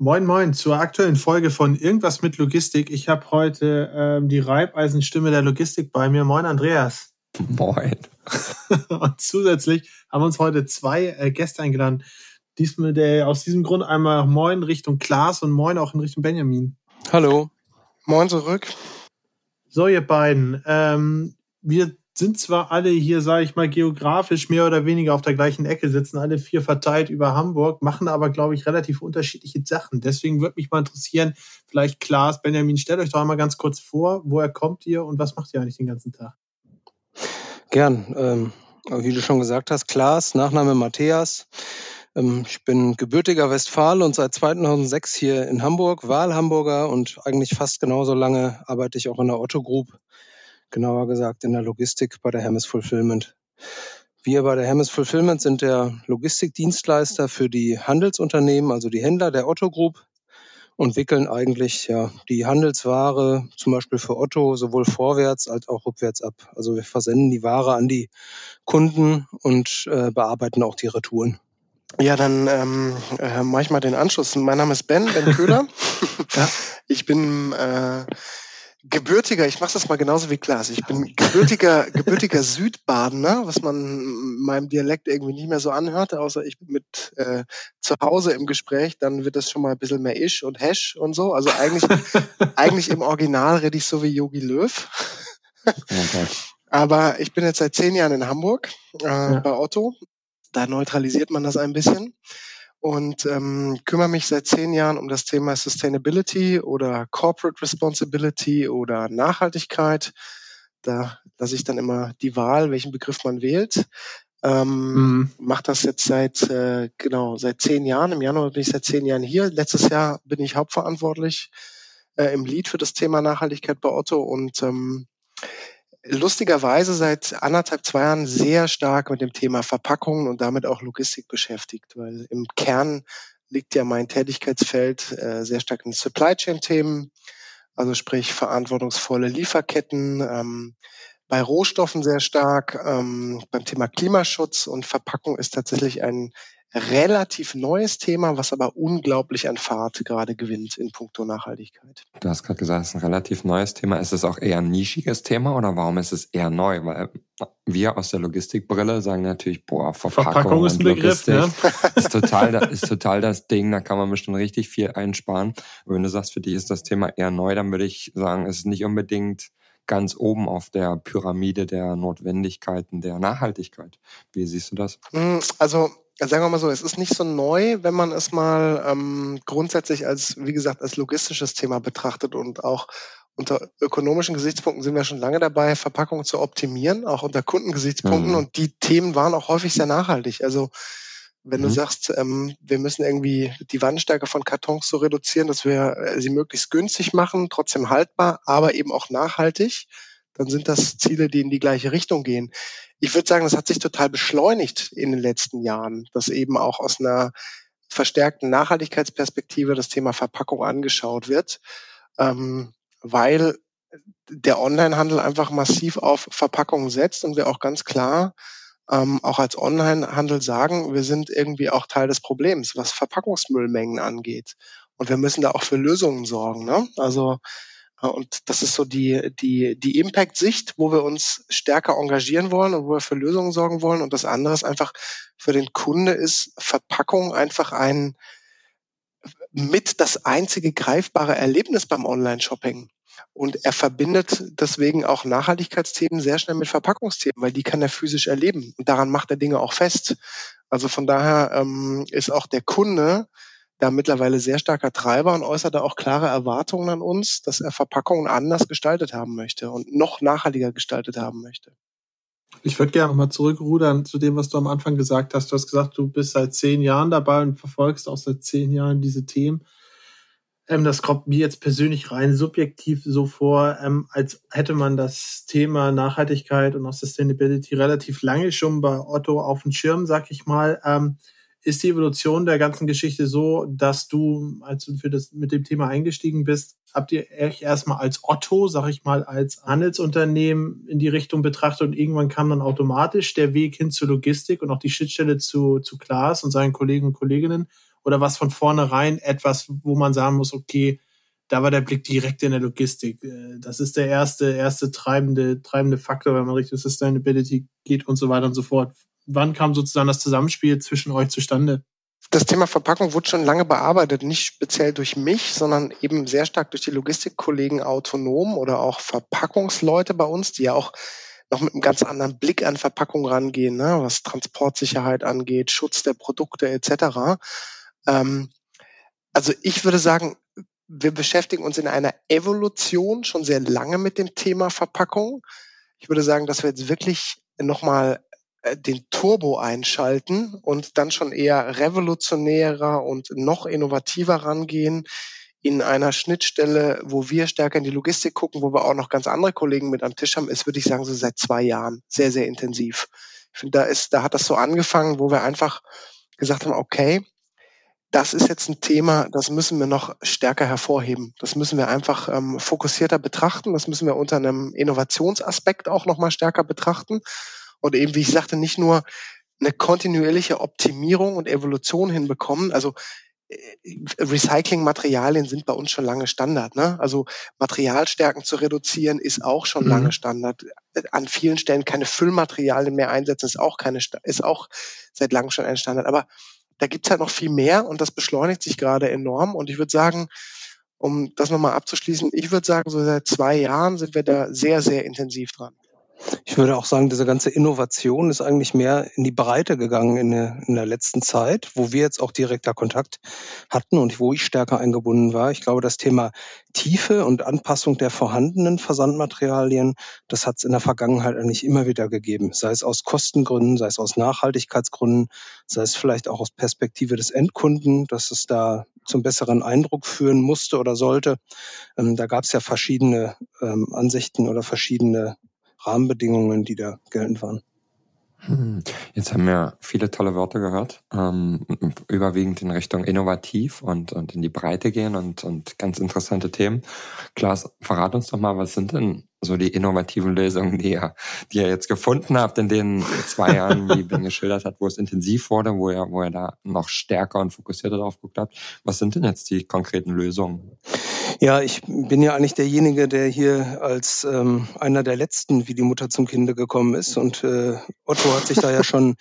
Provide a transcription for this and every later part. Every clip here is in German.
Moin, moin, zur aktuellen Folge von Irgendwas mit Logistik. Ich habe heute ähm, die Reibeisenstimme der Logistik bei mir. Moin, Andreas. Moin. Und zusätzlich haben uns heute zwei äh, Gäste eingeladen. Diesmal der, aus diesem Grund einmal Moin Richtung Klaas und Moin auch in Richtung Benjamin. Hallo. Moin zurück. So, ihr beiden. Ähm, wir sind zwar alle hier, sage ich mal, geografisch mehr oder weniger auf der gleichen Ecke, sitzen alle vier verteilt über Hamburg, machen aber, glaube ich, relativ unterschiedliche Sachen. Deswegen würde mich mal interessieren, vielleicht Klaas, Benjamin, stellt euch doch einmal ganz kurz vor, woher kommt ihr und was macht ihr eigentlich den ganzen Tag? Gern. Ähm, wie du schon gesagt hast, Klaas, Nachname Matthias. Ähm, ich bin gebürtiger Westfale und seit 2006 hier in Hamburg, Wahlhamburger und eigentlich fast genauso lange arbeite ich auch in der Otto Group genauer gesagt in der Logistik bei der Hermes Fulfillment. Wir bei der Hermes Fulfillment sind der Logistikdienstleister für die Handelsunternehmen, also die Händler der Otto Group und wickeln eigentlich ja die Handelsware zum Beispiel für Otto sowohl vorwärts als auch rückwärts ab. Also wir versenden die Ware an die Kunden und äh, bearbeiten auch die Retouren. Ja, dann ähm, äh, mache ich mal den Anschluss. Mein Name ist Ben, Ben Köhler. ja. Ich bin äh, gebürtiger, ich mache das mal genauso wie Klaas, ich bin gebürtiger, gebürtiger Südbadener, was man in meinem Dialekt irgendwie nicht mehr so anhört, außer ich bin mit äh, zu Hause im Gespräch, dann wird das schon mal ein bisschen mehr Isch und Hesch und so. Also eigentlich, eigentlich im Original rede ich so wie Yogi Löw. okay. Aber ich bin jetzt seit zehn Jahren in Hamburg äh, ja. bei Otto. Da neutralisiert man das ein bisschen und ähm, kümmere mich seit zehn Jahren um das Thema Sustainability oder Corporate Responsibility oder Nachhaltigkeit. Da lasse ich dann immer die Wahl, welchen Begriff man wählt. Ähm, mhm. Mache das jetzt seit äh, genau seit zehn Jahren. Im Januar bin ich seit zehn Jahren hier. Letztes Jahr bin ich hauptverantwortlich äh, im Lead für das Thema Nachhaltigkeit bei Otto und ähm, lustigerweise seit anderthalb, zwei Jahren sehr stark mit dem Thema Verpackungen und damit auch Logistik beschäftigt, weil im Kern liegt ja mein Tätigkeitsfeld äh, sehr stark in Supply Chain Themen, also sprich verantwortungsvolle Lieferketten, ähm, bei Rohstoffen sehr stark, ähm, beim Thema Klimaschutz und Verpackung ist tatsächlich ein relativ neues Thema, was aber unglaublich an Fahrt gerade gewinnt in puncto Nachhaltigkeit. Du hast gerade gesagt, es ist ein relativ neues Thema. Ist es auch eher ein nischiges Thema oder warum ist es eher neu? Weil wir aus der Logistikbrille sagen natürlich, boah, Verpackung, Verpackung ist ein Begriff, Logistik ne? ist total, ist total das Ding, da kann man bestimmt richtig viel einsparen. Und wenn du sagst, für dich ist das Thema eher neu, dann würde ich sagen, es ist nicht unbedingt ganz oben auf der Pyramide der Notwendigkeiten der Nachhaltigkeit. Wie siehst du das? Hm, also sagen wir mal so, es ist nicht so neu, wenn man es mal ähm, grundsätzlich als, wie gesagt, als logistisches Thema betrachtet und auch unter ökonomischen Gesichtspunkten sind wir schon lange dabei, Verpackungen zu optimieren, auch unter Kundengesichtspunkten. Mhm. Und die Themen waren auch häufig sehr nachhaltig. Also wenn mhm. du sagst, ähm, wir müssen irgendwie die Wandstärke von Kartons so reduzieren, dass wir äh, sie möglichst günstig machen, trotzdem haltbar, aber eben auch nachhaltig, dann sind das Ziele, die in die gleiche Richtung gehen ich würde sagen, das hat sich total beschleunigt in den letzten Jahren, dass eben auch aus einer verstärkten Nachhaltigkeitsperspektive das Thema Verpackung angeschaut wird, ähm, weil der Onlinehandel einfach massiv auf Verpackungen setzt und wir auch ganz klar ähm, auch als Onlinehandel sagen, wir sind irgendwie auch Teil des Problems, was Verpackungsmüllmengen angeht. Und wir müssen da auch für Lösungen sorgen. Ne? Also und das ist so die, die, die Impact-Sicht, wo wir uns stärker engagieren wollen und wo wir für Lösungen sorgen wollen. Und das andere ist einfach für den Kunde ist Verpackung einfach ein mit das einzige greifbare Erlebnis beim Online-Shopping. Und er verbindet deswegen auch Nachhaltigkeitsthemen sehr schnell mit Verpackungsthemen, weil die kann er physisch erleben. Und daran macht er Dinge auch fest. Also von daher ähm, ist auch der Kunde da mittlerweile sehr starker Treiber und äußert da auch klare Erwartungen an uns, dass er Verpackungen anders gestaltet haben möchte und noch nachhaltiger gestaltet haben möchte. Ich würde gerne nochmal zurückrudern zu dem, was du am Anfang gesagt hast. Du hast gesagt, du bist seit zehn Jahren dabei und verfolgst auch seit zehn Jahren diese Themen. Ähm, das kommt mir jetzt persönlich rein subjektiv so vor, ähm, als hätte man das Thema Nachhaltigkeit und auch Sustainability relativ lange schon bei Otto auf dem Schirm, sag ich mal. Ähm, ist die Evolution der ganzen Geschichte so, dass du, als du für das, mit dem Thema eingestiegen bist, habt ihr euch erstmal als Otto, sag ich mal, als Handelsunternehmen in die Richtung betrachtet und irgendwann kam dann automatisch der Weg hin zur Logistik und auch die Schnittstelle zu, zu Klaas und seinen Kollegen und Kolleginnen? Oder was von vornherein etwas, wo man sagen muss, okay, da war der Blick direkt in der Logistik. Äh, das ist der erste, erste treibende, treibende Faktor, wenn man Richtung Sustainability geht und so weiter und so fort wann kam sozusagen das Zusammenspiel zwischen euch zustande? Das Thema Verpackung wurde schon lange bearbeitet, nicht speziell durch mich, sondern eben sehr stark durch die Logistikkollegen autonom oder auch Verpackungsleute bei uns, die ja auch noch mit einem ganz anderen Blick an Verpackung rangehen, ne, was Transportsicherheit angeht, Schutz der Produkte etc. Ähm, also ich würde sagen, wir beschäftigen uns in einer Evolution schon sehr lange mit dem Thema Verpackung. Ich würde sagen, dass wir jetzt wirklich nochmal äh, den Turbo einschalten und dann schon eher revolutionärer und noch innovativer rangehen in einer Schnittstelle, wo wir stärker in die Logistik gucken, wo wir auch noch ganz andere Kollegen mit am Tisch haben, ist, würde ich sagen, so seit zwei Jahren sehr, sehr intensiv. Ich finde, da ist, da hat das so angefangen, wo wir einfach gesagt haben, okay, das ist jetzt ein Thema, das müssen wir noch stärker hervorheben. Das müssen wir einfach ähm, fokussierter betrachten. Das müssen wir unter einem Innovationsaspekt auch nochmal stärker betrachten und eben, wie ich sagte, nicht nur eine kontinuierliche Optimierung und Evolution hinbekommen. Also äh, Recyclingmaterialien sind bei uns schon lange Standard. Ne? Also Materialstärken zu reduzieren ist auch schon mhm. lange Standard. An vielen Stellen keine Füllmaterialien mehr einsetzen ist auch keine ist auch seit langem schon ein Standard. Aber da gibt's halt noch viel mehr und das beschleunigt sich gerade enorm. Und ich würde sagen, um das nochmal abzuschließen, ich würde sagen, so seit zwei Jahren sind wir da sehr, sehr intensiv dran. Ich würde auch sagen, diese ganze Innovation ist eigentlich mehr in die Breite gegangen in der, in der letzten Zeit, wo wir jetzt auch direkter Kontakt hatten und wo ich stärker eingebunden war. Ich glaube, das Thema Tiefe und Anpassung der vorhandenen Versandmaterialien, das hat es in der Vergangenheit eigentlich immer wieder gegeben. Sei es aus Kostengründen, sei es aus Nachhaltigkeitsgründen, sei es vielleicht auch aus Perspektive des Endkunden, dass es da zum besseren Eindruck führen musste oder sollte. Ähm, da gab es ja verschiedene ähm, Ansichten oder verschiedene Rahmenbedingungen, die da geltend waren. Hm. Jetzt haben wir viele tolle Worte gehört, ähm, überwiegend in Richtung innovativ und, und in die Breite gehen und, und ganz interessante Themen. Klaas, verrat uns doch mal, was sind denn so die innovativen Lösungen, die ihr, die ihr jetzt gefunden habt in den zwei Jahren, wie Ben geschildert hat, wo es intensiv wurde, wo ihr, wo ihr da noch stärker und fokussierter drauf geguckt habt. Was sind denn jetzt die konkreten Lösungen? Ja, ich bin ja eigentlich derjenige, der hier als ähm, einer der letzten wie die Mutter zum Kinde gekommen ist. Und äh, Otto hat sich da ja schon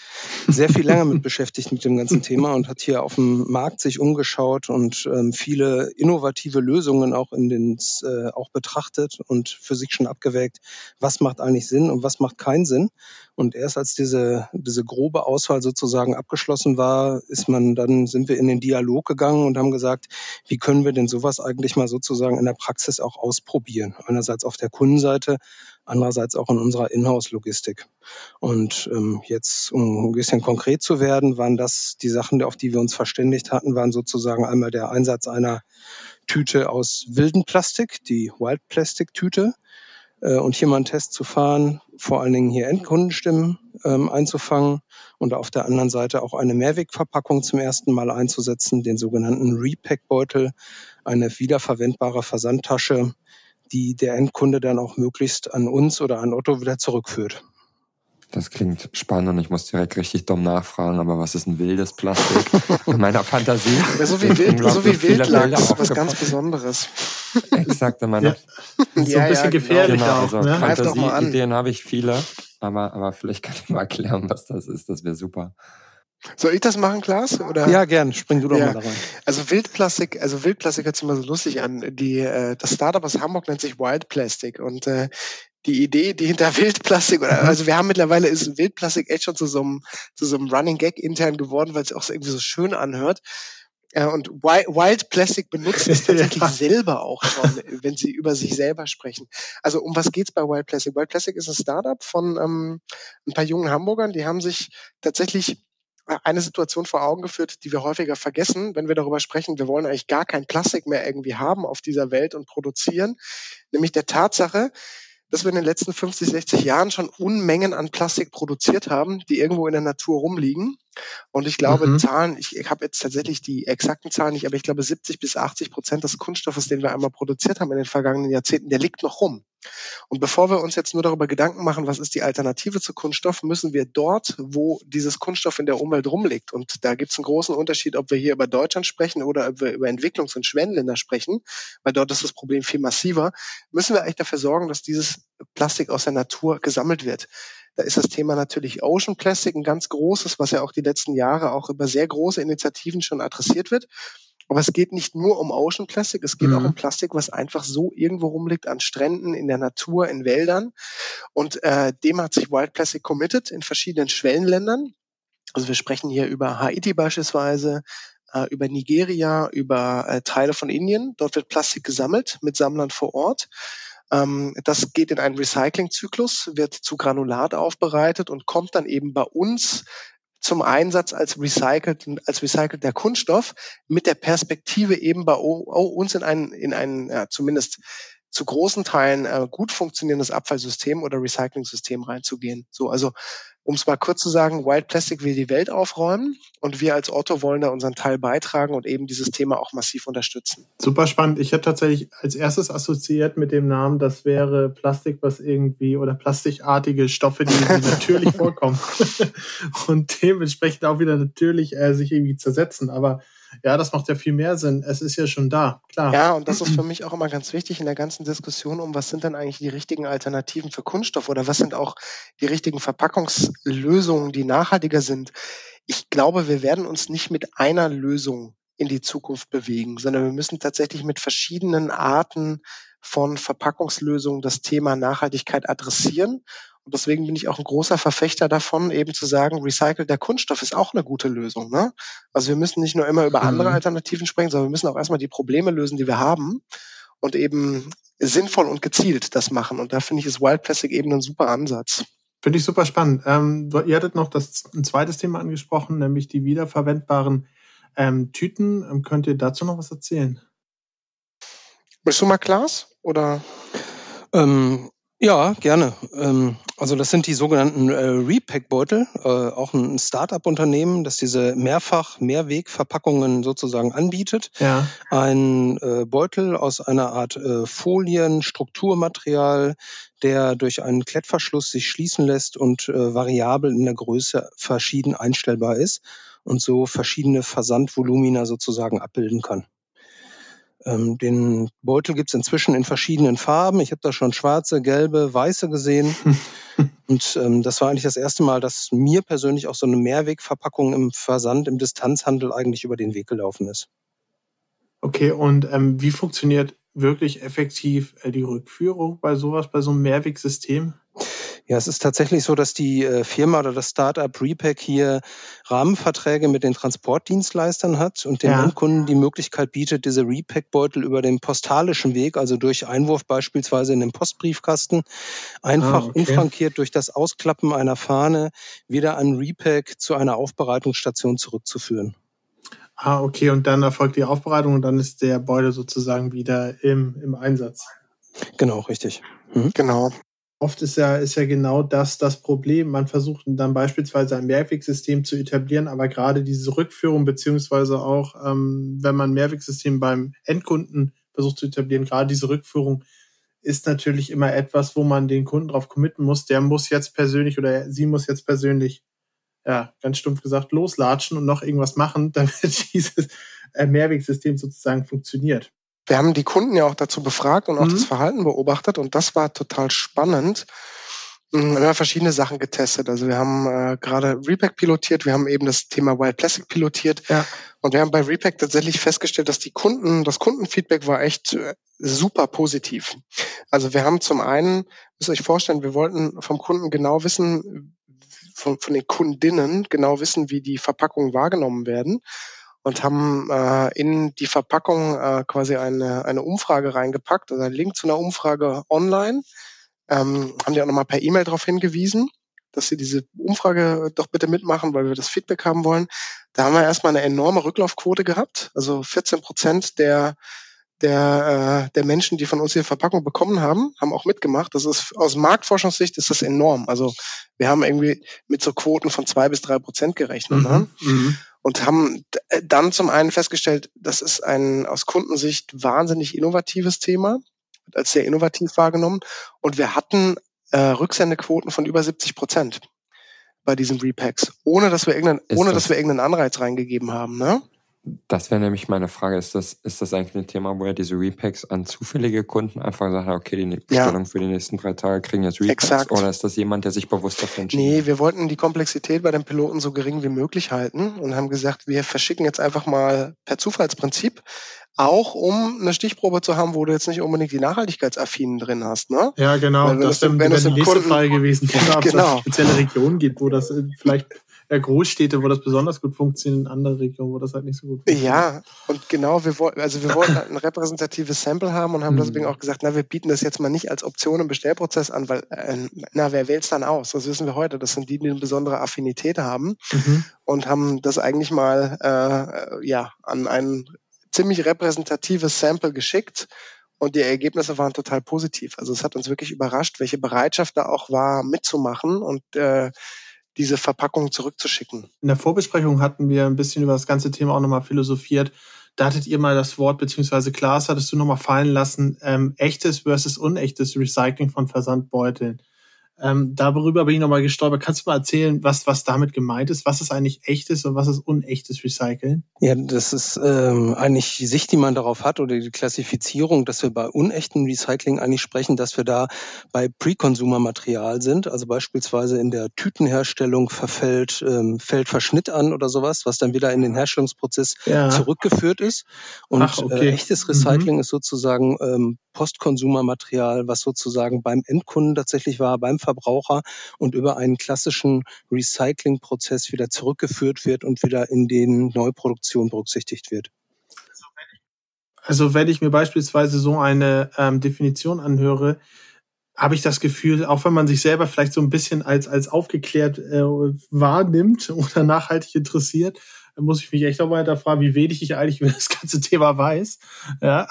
sehr viel länger mit beschäftigt mit dem ganzen Thema und hat hier auf dem Markt sich umgeschaut und ähm, viele innovative Lösungen auch in den äh, auch betrachtet und für sich schon abgewägt, was macht eigentlich Sinn und was macht keinen Sinn. Und erst als diese, diese grobe Auswahl sozusagen abgeschlossen war, ist man dann, sind wir in den Dialog gegangen und haben gesagt, wie können wir denn sowas eigentlich mal sozusagen in der Praxis auch ausprobieren? Einerseits auf der Kundenseite, andererseits auch in unserer Inhouse-Logistik. Und ähm, jetzt, um ein bisschen konkret zu werden, waren das die Sachen, auf die wir uns verständigt hatten, waren sozusagen einmal der Einsatz einer Tüte aus wilden Plastik, die Wild Plastic Tüte, äh, und hier mal einen Test zu fahren, vor allen Dingen hier Endkundenstimmen ähm, einzufangen und auf der anderen Seite auch eine Mehrwegverpackung zum ersten Mal einzusetzen, den sogenannten Repack-Beutel, eine wiederverwendbare Versandtasche, die der Endkunde dann auch möglichst an uns oder an Otto wieder zurückführt. Das klingt spannend und ich muss direkt richtig dumm nachfragen, aber was ist ein wildes Plastik? In meiner Fantasie. Ja, so wie, Wild, so wie Wildlachs, was ganz Besonderes. Exakt, in meiner. Ja. So ein bisschen ja, gefährlich genau, auch. Also ne? Fantasie-Ideen habe ich viele, aber, aber vielleicht kann ich mal erklären, was das ist. Das wäre super. Soll ich das machen, Klaas? Oder? Ja, gern. Spring du doch ja. mal da rein. Also Wildplastik, also Wildplastik hört sich immer so lustig an. Die, äh, das Startup aus Hamburg nennt sich Wild Plastic und äh, die Idee, die hinter Wildplastik oder mhm. also wir haben mittlerweile ist Wildplastik echt schon zu so einem zu so einem Running Gag intern geworden, weil es auch so irgendwie so schön anhört. Äh, und Wild Plastic benutzt es tatsächlich ja. selber auch schon, wenn sie über sich selber sprechen. Also um was geht's bei Wild Plastic? Wild Plastic ist ein Startup von ähm, ein paar jungen Hamburgern, die haben sich tatsächlich eine Situation vor Augen geführt, die wir häufiger vergessen, wenn wir darüber sprechen, wir wollen eigentlich gar kein Plastik mehr irgendwie haben auf dieser Welt und produzieren, nämlich der Tatsache, dass wir in den letzten 50, 60 Jahren schon Unmengen an Plastik produziert haben, die irgendwo in der Natur rumliegen. Und ich glaube, mhm. Zahlen, ich, ich habe jetzt tatsächlich die exakten Zahlen nicht, aber ich glaube, 70 bis 80 Prozent des Kunststoffes, den wir einmal produziert haben in den vergangenen Jahrzehnten, der liegt noch rum. Und bevor wir uns jetzt nur darüber Gedanken machen, was ist die Alternative zu Kunststoff, müssen wir dort, wo dieses Kunststoff in der Umwelt rumliegt. Und da gibt es einen großen Unterschied, ob wir hier über Deutschland sprechen oder ob wir über Entwicklungs- und Schwellenländer sprechen, weil dort ist das Problem viel massiver, müssen wir eigentlich dafür sorgen, dass dieses Plastik aus der Natur gesammelt wird. Da ist das Thema natürlich Ocean Plastic ein ganz großes, was ja auch die letzten Jahre auch über sehr große Initiativen schon adressiert wird. Aber es geht nicht nur um Ocean Plastic, es geht mhm. auch um Plastik, was einfach so irgendwo rumliegt an Stränden, in der Natur, in Wäldern. Und äh, dem hat sich Wild Plastic committed in verschiedenen Schwellenländern. Also wir sprechen hier über Haiti beispielsweise, äh, über Nigeria, über äh, Teile von Indien. Dort wird Plastik gesammelt mit Sammlern vor Ort. Ähm, das geht in einen Recyclingzyklus, wird zu Granulat aufbereitet und kommt dann eben bei uns zum Einsatz als recycelt, als recycelter Kunststoff mit der Perspektive eben bei uns in einen, in einen ja, zumindest zu großen Teilen äh, gut funktionierendes Abfallsystem oder Recycling-System reinzugehen. So, also um es mal kurz zu sagen, Wild Plastic will die Welt aufräumen und wir als Otto wollen da unseren Teil beitragen und eben dieses Thema auch massiv unterstützen. Super spannend. Ich hätte tatsächlich als erstes assoziiert mit dem Namen, das wäre Plastik, was irgendwie oder plastikartige Stoffe, die, die natürlich vorkommen und dementsprechend auch wieder natürlich äh, sich irgendwie zersetzen. Aber ja, das macht ja viel mehr Sinn. Es ist ja schon da, klar. Ja, und das ist für mich auch immer ganz wichtig in der ganzen Diskussion um, was sind denn eigentlich die richtigen Alternativen für Kunststoff oder was sind auch die richtigen Verpackungslösungen, die nachhaltiger sind. Ich glaube, wir werden uns nicht mit einer Lösung in die Zukunft bewegen, sondern wir müssen tatsächlich mit verschiedenen Arten von Verpackungslösungen das Thema Nachhaltigkeit adressieren und deswegen bin ich auch ein großer Verfechter davon, eben zu sagen, recycelter Kunststoff ist auch eine gute Lösung. Ne? Also wir müssen nicht nur immer über andere mhm. Alternativen sprechen, sondern wir müssen auch erstmal die Probleme lösen, die wir haben und eben sinnvoll und gezielt das machen. Und da finde ich ist Wild Plastic eben ein super Ansatz. Finde ich super spannend. Ähm, ihr hattet noch das, ein zweites Thema angesprochen, nämlich die wiederverwendbaren ähm, Tüten. Ähm, könnt ihr dazu noch was erzählen? Bist du mal Klaas? Oder? Ähm, ja, gerne. Ähm, also das sind die sogenannten äh, Repack-Beutel, äh, auch ein Start-up-Unternehmen, das diese mehrfach Mehrwegverpackungen sozusagen anbietet. Ja. Ein äh, Beutel aus einer Art äh, Folien-Strukturmaterial, der durch einen Klettverschluss sich schließen lässt und äh, variabel in der Größe verschieden einstellbar ist und so verschiedene Versandvolumina sozusagen abbilden kann. Ähm, den Beutel gibt's inzwischen in verschiedenen Farben. Ich habe da schon schwarze, gelbe, weiße gesehen. Und ähm, das war eigentlich das erste Mal, dass mir persönlich auch so eine Mehrwegverpackung im Versand, im Distanzhandel eigentlich über den Weg gelaufen ist. Okay, und ähm, wie funktioniert wirklich effektiv äh, die Rückführung bei sowas, bei so einem Mehrwegsystem? Ja, es ist tatsächlich so, dass die äh, Firma oder das Startup Repack hier Rahmenverträge mit den Transportdienstleistern hat und den ja. Endkunden die Möglichkeit bietet, diese Repack-Beutel über den postalischen Weg, also durch Einwurf beispielsweise in den Postbriefkasten, einfach ah, okay. unfrankiert durch das Ausklappen einer Fahne wieder an Repack zu einer Aufbereitungsstation zurückzuführen. Ah, okay, und dann erfolgt die Aufbereitung und dann ist der Beutel sozusagen wieder im, im Einsatz. Genau, richtig. Mhm. Genau oft ist ja, ist ja genau das das Problem. Man versucht dann beispielsweise ein Mehrwegsystem zu etablieren, aber gerade diese Rückführung beziehungsweise auch, ähm, wenn man ein Mehrwegsystem beim Endkunden versucht zu etablieren, gerade diese Rückführung ist natürlich immer etwas, wo man den Kunden drauf committen muss. Der muss jetzt persönlich oder sie muss jetzt persönlich, ja, ganz stumpf gesagt, loslatschen und noch irgendwas machen, damit dieses äh, Mehrwegsystem sozusagen funktioniert. Wir haben die Kunden ja auch dazu befragt und auch mhm. das Verhalten beobachtet und das war total spannend. Wir haben verschiedene Sachen getestet. Also wir haben äh, gerade Repack pilotiert, wir haben eben das Thema Wild Plastic pilotiert ja. und wir haben bei Repack tatsächlich festgestellt, dass die Kunden, das Kundenfeedback war echt äh, super positiv. Also wir haben zum einen, müsst ihr euch vorstellen, wir wollten vom Kunden genau wissen, von, von den Kundinnen genau wissen, wie die Verpackungen wahrgenommen werden. Und haben äh, in die Verpackung äh, quasi eine, eine Umfrage reingepackt, also einen Link zu einer Umfrage online. Ähm, haben die auch nochmal per E-Mail darauf hingewiesen, dass sie diese Umfrage doch bitte mitmachen, weil wir das Feedback haben wollen. Da haben wir erstmal eine enorme Rücklaufquote gehabt. Also 14 Prozent der der, äh, der Menschen, die von uns die Verpackung bekommen haben, haben auch mitgemacht. Das ist aus Marktforschungssicht ist das enorm. Also wir haben irgendwie mit so Quoten von zwei bis drei Prozent gerechnet. Ne? Mhm. Ne? Und haben äh, dann zum einen festgestellt, das ist ein aus Kundensicht wahnsinnig innovatives Thema, als sehr innovativ wahrgenommen. Und wir hatten äh, Rücksendequoten von über 70 Prozent bei diesen Repacks, ohne dass wir irgendeinen, ohne das dass wir irgendeinen Anreiz reingegeben haben. Ne? Das wäre nämlich meine Frage. Ist das, ist das eigentlich ein Thema, wo er diese Repacks an zufällige Kunden einfach sagt, okay, die Bestellung ja. für die nächsten drei Tage kriegen jetzt Repacks? Exakt. Oder ist das jemand, der sich bewusst dafür entschieden Nee, wir wollten die Komplexität bei den Piloten so gering wie möglich halten und haben gesagt, wir verschicken jetzt einfach mal per Zufallsprinzip auch um eine Stichprobe zu haben, wo du jetzt nicht unbedingt die Nachhaltigkeitsaffinen drin hast. Ne? Ja, genau. Wenn das wäre der nächste Kunden, Fall gewesen, ob genau. es spezielle Regionen gibt, wo das äh, vielleicht Großstädte, wo das besonders gut funktioniert, in andere Regionen, wo das halt nicht so gut funktioniert. Ja, und genau, wir wollten, also wir wollten halt ein repräsentatives Sample haben und haben mhm. deswegen auch gesagt, na, wir bieten das jetzt mal nicht als Option im Bestellprozess an, weil, äh, na, wer wählt es dann aus? Das wissen wir heute. Das sind die, die eine besondere Affinität haben mhm. und haben das eigentlich mal, äh, ja, an ein ziemlich repräsentatives Sample geschickt und die Ergebnisse waren total positiv. Also es hat uns wirklich überrascht, welche Bereitschaft da auch war, mitzumachen und äh, diese Verpackung zurückzuschicken. In der Vorbesprechung hatten wir ein bisschen über das ganze Thema auch nochmal philosophiert. Da hattet ihr mal das Wort, beziehungsweise Klaas hattest du nochmal fallen lassen, ähm, echtes versus unechtes Recycling von Versandbeuteln. Ähm, darüber bin ich nochmal gestolpert. Kannst du mal erzählen, was, was damit gemeint ist? Was ist eigentlich echtes und was ist unechtes Recyceln? Ja, das ist ähm, eigentlich die Sicht, die man darauf hat oder die Klassifizierung, dass wir bei unechtem Recycling eigentlich sprechen, dass wir da bei Pre-Consumer-Material sind. Also beispielsweise in der Tütenherstellung verfällt, ähm, fällt Verschnitt an oder sowas, was dann wieder in den Herstellungsprozess ja. zurückgeführt ist. Und Ach, okay. äh, echtes Recycling mhm. ist sozusagen ähm, Postkonsumermaterial, was sozusagen beim Endkunden tatsächlich war, beim Verbraucher und über einen klassischen Recyclingprozess wieder zurückgeführt wird und wieder in den Neuproduktion berücksichtigt wird. Also wenn ich mir beispielsweise so eine ähm, Definition anhöre, habe ich das Gefühl, auch wenn man sich selber vielleicht so ein bisschen als, als aufgeklärt äh, wahrnimmt oder nachhaltig interessiert, muss ich mich echt auch weiter fragen, wie wenig ich eigentlich über das ganze Thema weiß. Ja.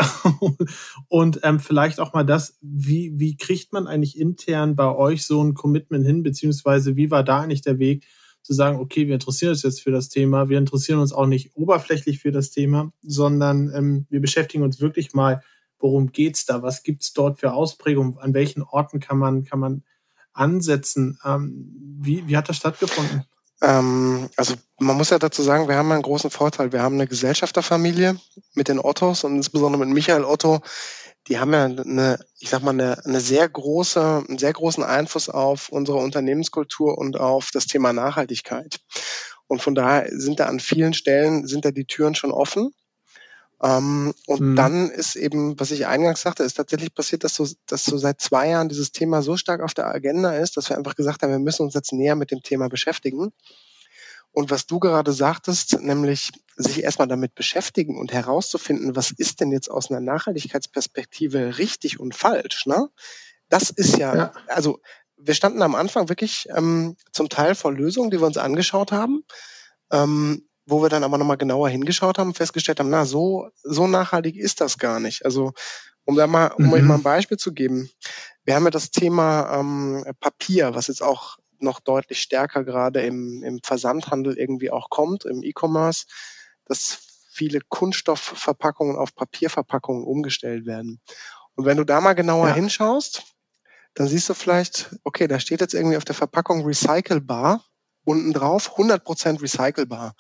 Und ähm, vielleicht auch mal das, wie, wie kriegt man eigentlich intern bei euch so ein Commitment hin, beziehungsweise wie war da eigentlich der Weg, zu sagen, okay, wir interessieren uns jetzt für das Thema, wir interessieren uns auch nicht oberflächlich für das Thema, sondern ähm, wir beschäftigen uns wirklich mal, worum geht's da, was gibt's dort für Ausprägungen, an welchen Orten kann man, kann man ansetzen. Ähm, wie, wie hat das stattgefunden? Ähm, also man muss ja dazu sagen, wir haben einen großen Vorteil. Wir haben eine Gesellschafterfamilie mit den Ottos und insbesondere mit Michael Otto. Die haben ja eine, ich sag mal, eine, eine sehr große, einen sehr großen Einfluss auf unsere Unternehmenskultur und auf das Thema Nachhaltigkeit. Und von daher sind da an vielen Stellen, sind da die Türen schon offen. Ähm, und mhm. dann ist eben, was ich eingangs sagte, ist tatsächlich passiert, dass so, dass so seit zwei Jahren dieses Thema so stark auf der Agenda ist, dass wir einfach gesagt haben, wir müssen uns jetzt näher mit dem Thema beschäftigen. Und was du gerade sagtest, nämlich sich erstmal damit beschäftigen und herauszufinden, was ist denn jetzt aus einer Nachhaltigkeitsperspektive richtig und falsch, ne? Das ist ja, ja. also wir standen am Anfang wirklich ähm, zum Teil vor Lösungen, die wir uns angeschaut haben. Ähm, wo wir dann aber nochmal genauer hingeschaut haben und festgestellt haben, na, so, so nachhaltig ist das gar nicht. Also, um da mal, um mhm. euch mal ein Beispiel zu geben. Wir haben ja das Thema ähm, Papier, was jetzt auch noch deutlich stärker gerade im, im Versandhandel irgendwie auch kommt, im E-Commerce, dass viele Kunststoffverpackungen auf Papierverpackungen umgestellt werden. Und wenn du da mal genauer ja. hinschaust, dann siehst du vielleicht, okay, da steht jetzt irgendwie auf der Verpackung recycelbar unten drauf, 100% recycelbar.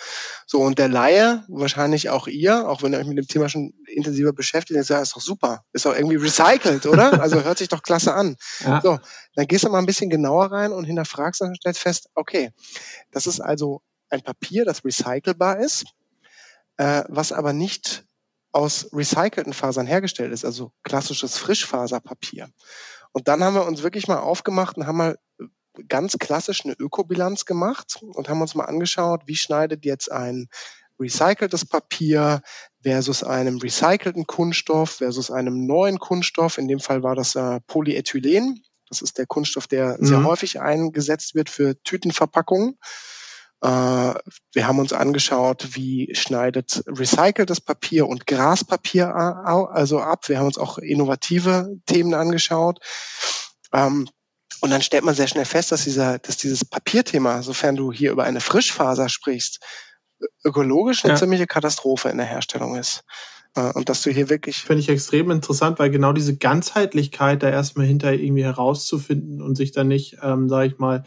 So, und der Laie, wahrscheinlich auch ihr, auch wenn ihr euch mit dem Thema schon intensiver beschäftigt, sagt, ja, ist doch super, ist doch irgendwie recycelt, oder? Also hört sich doch klasse an. Ja. So, dann gehst du mal ein bisschen genauer rein und hinterfragst und stellst fest, okay, das ist also ein Papier, das recycelbar ist, äh, was aber nicht aus recycelten Fasern hergestellt ist, also klassisches Frischfaserpapier. Und dann haben wir uns wirklich mal aufgemacht und haben mal ganz klassisch eine Ökobilanz gemacht und haben uns mal angeschaut, wie schneidet jetzt ein recyceltes Papier versus einem recycelten Kunststoff versus einem neuen Kunststoff. In dem Fall war das äh, Polyethylen. Das ist der Kunststoff, der mhm. sehr häufig eingesetzt wird für Tütenverpackungen. Äh, wir haben uns angeschaut, wie schneidet recyceltes Papier und Graspapier also ab. Wir haben uns auch innovative Themen angeschaut. Ähm, und dann stellt man sehr schnell fest, dass, dieser, dass dieses Papierthema, sofern du hier über eine Frischfaser sprichst, ökologisch eine ja. ziemliche Katastrophe in der Herstellung ist. Äh, und dass du hier wirklich. Finde ich extrem interessant, weil genau diese Ganzheitlichkeit da erstmal hinter irgendwie herauszufinden und sich dann nicht, ähm, sage ich mal,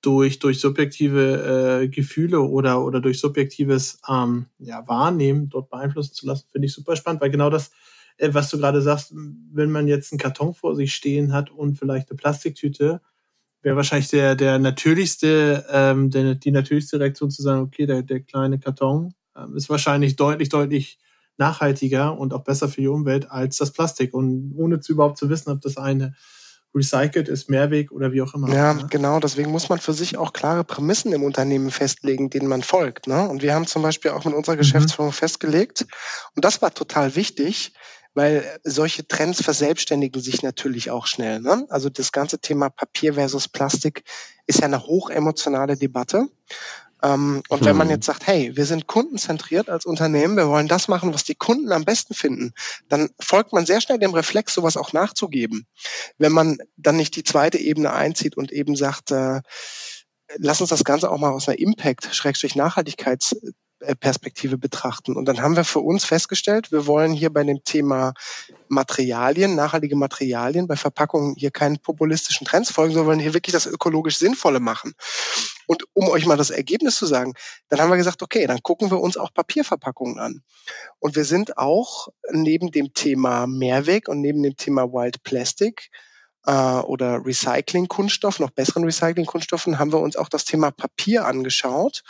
durch, durch subjektive äh, Gefühle oder, oder durch subjektives ähm, ja, Wahrnehmen dort beeinflussen zu lassen, finde ich super spannend, weil genau das, äh, was du gerade sagst, wenn man jetzt einen Karton vor sich stehen hat und vielleicht eine Plastiktüte, wäre wahrscheinlich der, der natürlichste, ähm, der, die natürlichste Reaktion zu sagen, okay, der, der kleine Karton ähm, ist wahrscheinlich deutlich, deutlich nachhaltiger und auch besser für die Umwelt als das Plastik. Und ohne zu überhaupt zu wissen, ob das eine recycelt ist, Mehrweg oder wie auch immer. Ja, ne? genau. Deswegen muss man für sich auch klare Prämissen im Unternehmen festlegen, denen man folgt. Ne? Und wir haben zum Beispiel auch mit unserer mhm. Geschäftsführung mhm. festgelegt, und das war total wichtig, weil solche Trends verselbstständigen sich natürlich auch schnell. Ne? Also das ganze Thema Papier versus Plastik ist ja eine hochemotionale Debatte. Ähm, und hm. wenn man mhm. jetzt sagt, hey, wir sind kundenzentriert als Unternehmen, wir wollen das machen, was die Kunden am besten finden, dann folgt man sehr schnell dem Reflex, sowas auch nachzugeben. Wenn man dann nicht die zweite Ebene einzieht und eben sagt, äh, lass uns das Ganze auch mal aus einer Impact-Nachhaltigkeits äh, Perspektive betrachten. Und dann haben wir für uns festgestellt, wir wollen hier bei dem Thema Materialien, nachhaltige Materialien, bei Verpackungen hier keinen populistischen Trends folgen, sondern wollen hier wirklich das ökologisch Sinnvolle machen. Und um euch mal das Ergebnis zu sagen, dann haben wir gesagt, okay, dann gucken wir uns auch Papierverpackungen an. Und wir sind auch neben dem Thema Mehrweg und neben dem Thema Wild Plastic äh, oder Recycling-Kunststoff, noch besseren Recycling-Kunststoffen, haben wir uns auch das Thema Papier angeschaut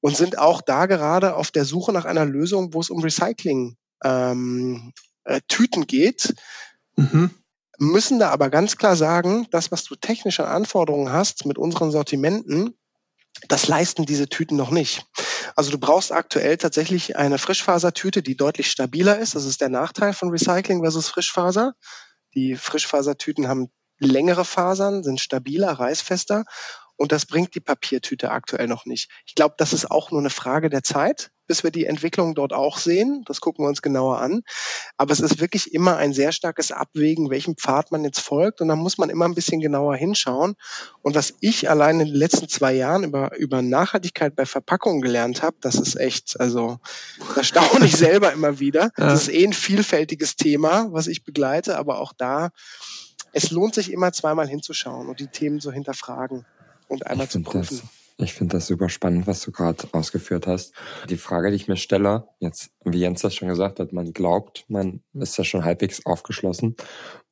und sind auch da gerade auf der Suche nach einer Lösung, wo es um Recycling ähm, äh, Tüten geht. Mhm. Müssen da aber ganz klar sagen, das, was du technische Anforderungen hast mit unseren Sortimenten, das leisten diese Tüten noch nicht. Also du brauchst aktuell tatsächlich eine Frischfasertüte, die deutlich stabiler ist. Das ist der Nachteil von Recycling versus Frischfaser. Die Frischfasertüten haben längere Fasern, sind stabiler, reißfester und das bringt die Papiertüte aktuell noch nicht. Ich glaube, das ist auch nur eine Frage der Zeit, bis wir die Entwicklung dort auch sehen. Das gucken wir uns genauer an. Aber es ist wirklich immer ein sehr starkes Abwägen, welchem Pfad man jetzt folgt. Und da muss man immer ein bisschen genauer hinschauen. Und was ich allein in den letzten zwei Jahren über, über Nachhaltigkeit bei Verpackungen gelernt habe, das ist echt, also da staune ich selber immer wieder. Das ist eh ein vielfältiges Thema, was ich begleite. Aber auch da, es lohnt sich immer zweimal hinzuschauen und die Themen so hinterfragen und einmal zu prüfen. Das, ich finde das super spannend, was du gerade ausgeführt hast. Die Frage, die ich mir stelle, jetzt, wie Jens das schon gesagt hat, man glaubt, man ist ja schon halbwegs aufgeschlossen.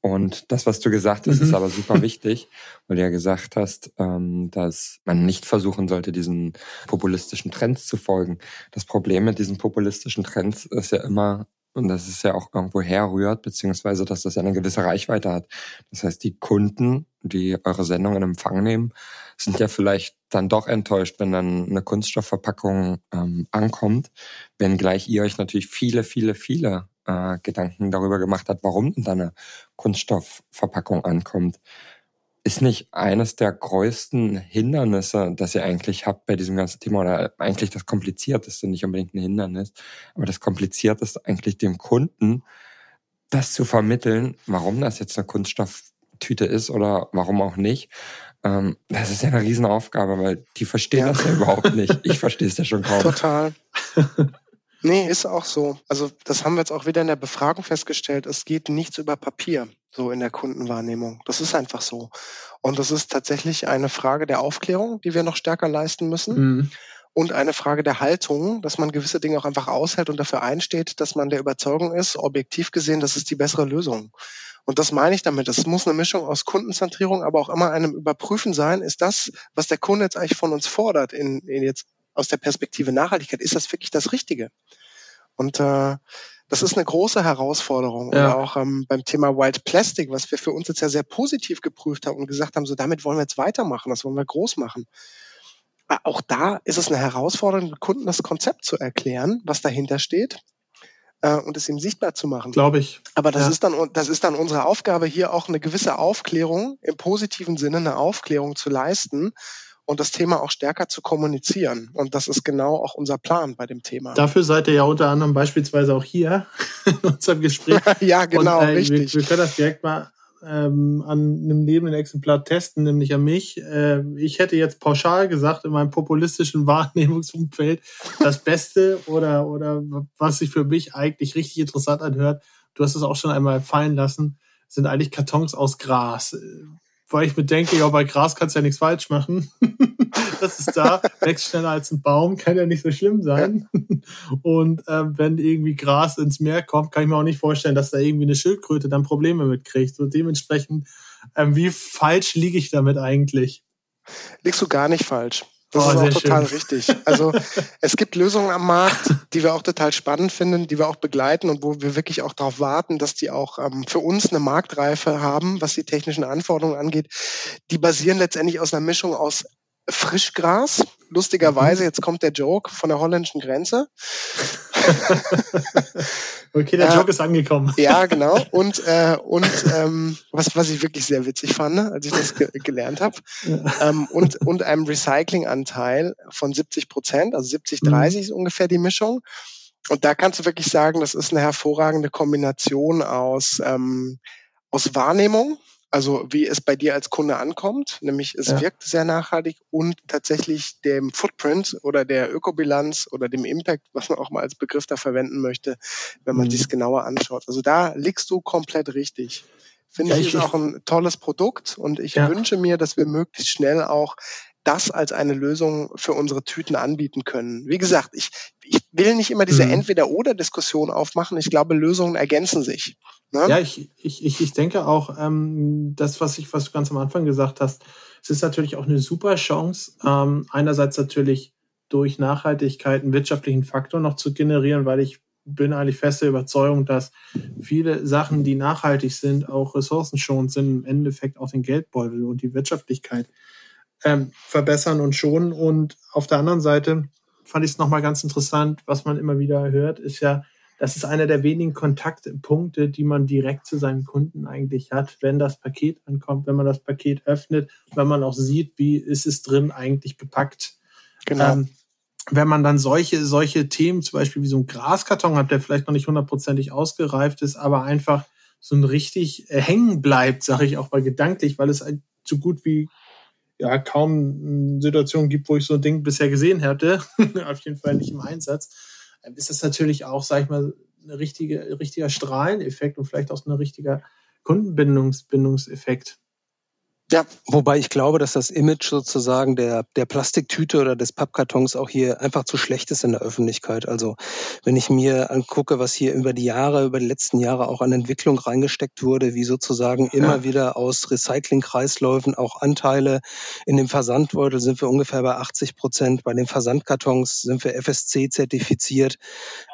Und das, was du gesagt hast, mhm. ist aber super wichtig, weil du ja gesagt hast, ähm, dass man nicht versuchen sollte, diesen populistischen Trends zu folgen. Das Problem mit diesen populistischen Trends ist ja immer, und das ist ja auch irgendwo herrührt, beziehungsweise dass das ja eine gewisse Reichweite hat. Das heißt, die Kunden, die eure Sendung in Empfang nehmen, sind ja vielleicht dann doch enttäuscht, wenn dann eine Kunststoffverpackung ähm, ankommt, wenngleich ihr euch natürlich viele, viele, viele äh, Gedanken darüber gemacht habt, warum dann eine Kunststoffverpackung ankommt. Ist nicht eines der größten Hindernisse, das ihr eigentlich habt bei diesem ganzen Thema, oder eigentlich das komplizierteste, nicht unbedingt ein Hindernis, aber das komplizierteste eigentlich dem Kunden, das zu vermitteln, warum das jetzt eine Kunststofftüte ist oder warum auch nicht. Ähm, das ist ja eine Riesenaufgabe, weil die verstehen ja. das ja überhaupt nicht. Ich verstehe es ja schon kaum. Total. Nee, ist auch so. Also das haben wir jetzt auch wieder in der Befragung festgestellt. Es geht nichts über Papier, so in der Kundenwahrnehmung. Das ist einfach so. Und das ist tatsächlich eine Frage der Aufklärung, die wir noch stärker leisten müssen. Mhm. Und eine Frage der Haltung, dass man gewisse Dinge auch einfach aushält und dafür einsteht, dass man der Überzeugung ist, objektiv gesehen, das ist die bessere Lösung. Und das meine ich damit. Es muss eine Mischung aus Kundenzentrierung, aber auch immer einem Überprüfen sein, ist das, was der Kunde jetzt eigentlich von uns fordert, in, in jetzt aus der Perspektive Nachhaltigkeit, ist das wirklich das Richtige? Und äh, das ist eine große Herausforderung. Ja. Oder auch ähm, beim Thema Wild Plastic, was wir für uns jetzt ja sehr positiv geprüft haben und gesagt haben, so damit wollen wir jetzt weitermachen, das wollen wir groß machen. auch da ist es eine Herausforderung, Kunden das Konzept zu erklären, was dahinter steht äh, und es ihm sichtbar zu machen. Glaube ich. Aber das ja. ist dann das ist dann unsere Aufgabe hier auch eine gewisse Aufklärung im positiven Sinne eine Aufklärung zu leisten und das Thema auch stärker zu kommunizieren. Und das ist genau auch unser Plan bei dem Thema. Dafür seid ihr ja unter anderem beispielsweise auch hier in unserem Gespräch. ja, genau, und, äh, richtig. Wir, wir, können das direkt mal ähm, an einem lebenden Exemplar testen, nämlich an mich. Äh, ich hätte jetzt pauschal gesagt, in meinem populistischen Wahrnehmungsumfeld, das Beste oder, oder was sich für mich eigentlich richtig interessant anhört, du hast es auch schon einmal fallen lassen, sind eigentlich Kartons aus Gras weil ich mir denke, ja, bei Gras kannst du ja nichts falsch machen. das ist da, wächst schneller als ein Baum, kann ja nicht so schlimm sein. Und ähm, wenn irgendwie Gras ins Meer kommt, kann ich mir auch nicht vorstellen, dass da irgendwie eine Schildkröte dann Probleme mitkriegt. Und dementsprechend, ähm, wie falsch liege ich damit eigentlich? Liegst du gar nicht falsch. Das oh, ist auch total schön. richtig. Also es gibt Lösungen am Markt, die wir auch total spannend finden, die wir auch begleiten und wo wir wirklich auch darauf warten, dass die auch ähm, für uns eine Marktreife haben, was die technischen Anforderungen angeht. Die basieren letztendlich aus einer Mischung aus Frischgras. Lustigerweise, mhm. jetzt kommt der Joke von der holländischen Grenze. okay, der Joke ist angekommen. Ja, genau. Und, äh, und ähm, was, was ich wirklich sehr witzig fand, ne, als ich das ge gelernt habe. Ja. Ähm, und, und einem Recyclinganteil von 70 Prozent, also 70, 30 mhm. ist ungefähr die Mischung. Und da kannst du wirklich sagen, das ist eine hervorragende Kombination aus, ähm, aus Wahrnehmung, also wie es bei dir als Kunde ankommt, nämlich es ja. wirkt sehr nachhaltig und tatsächlich dem Footprint oder der Ökobilanz oder dem Impact, was man auch mal als Begriff da verwenden möchte, wenn man mhm. sich genauer anschaut. Also da liegst du komplett richtig. Finde ja, ich, ist auch ein tolles Produkt und ich ja. wünsche mir, dass wir möglichst schnell auch das als eine Lösung für unsere Tüten anbieten können. Wie gesagt, ich, ich will nicht immer diese mhm. Entweder-Oder-Diskussion aufmachen. Ich glaube, Lösungen ergänzen sich. Ne? Ja, ich, ich, ich, ich denke auch, ähm, das, was ich, was du ganz am Anfang gesagt hast, es ist natürlich auch eine super Chance, ähm, einerseits natürlich durch Nachhaltigkeit einen wirtschaftlichen Faktor noch zu generieren, weil ich bin eigentlich feste Überzeugung, dass viele Sachen, die nachhaltig sind, auch ressourcenschonend sind, im Endeffekt auch den Geldbeutel und die Wirtschaftlichkeit ähm, verbessern und schonen. Und auf der anderen Seite fand ich es nochmal ganz interessant, was man immer wieder hört, ist ja, das ist einer der wenigen Kontaktpunkte, die man direkt zu seinen Kunden eigentlich hat, wenn das Paket ankommt, wenn man das Paket öffnet, wenn man auch sieht, wie ist es drin eigentlich gepackt. Genau. Ähm, wenn man dann solche, solche Themen, zum Beispiel wie so ein Graskarton hat, der vielleicht noch nicht hundertprozentig ausgereift ist, aber einfach so ein richtig äh, hängen bleibt, sage ich auch mal gedanklich, weil es so gut wie ja kaum Situationen gibt, wo ich so ein Ding bisher gesehen hätte. Auf jeden Fall nicht im Einsatz. Ähm, ist das natürlich auch, sag ich mal, ein richtige, richtiger Strahleneffekt und vielleicht auch ein richtiger Kundenbindungseffekt. Ja, wobei ich glaube, dass das Image sozusagen der, der Plastiktüte oder des Pappkartons auch hier einfach zu schlecht ist in der Öffentlichkeit. Also wenn ich mir angucke, was hier über die Jahre, über die letzten Jahre auch an Entwicklung reingesteckt wurde, wie sozusagen immer ja. wieder aus Recyclingkreisläufen auch Anteile in dem Versandbeutel sind wir ungefähr bei 80 Prozent. Bei den Versandkartons sind wir FSC zertifiziert.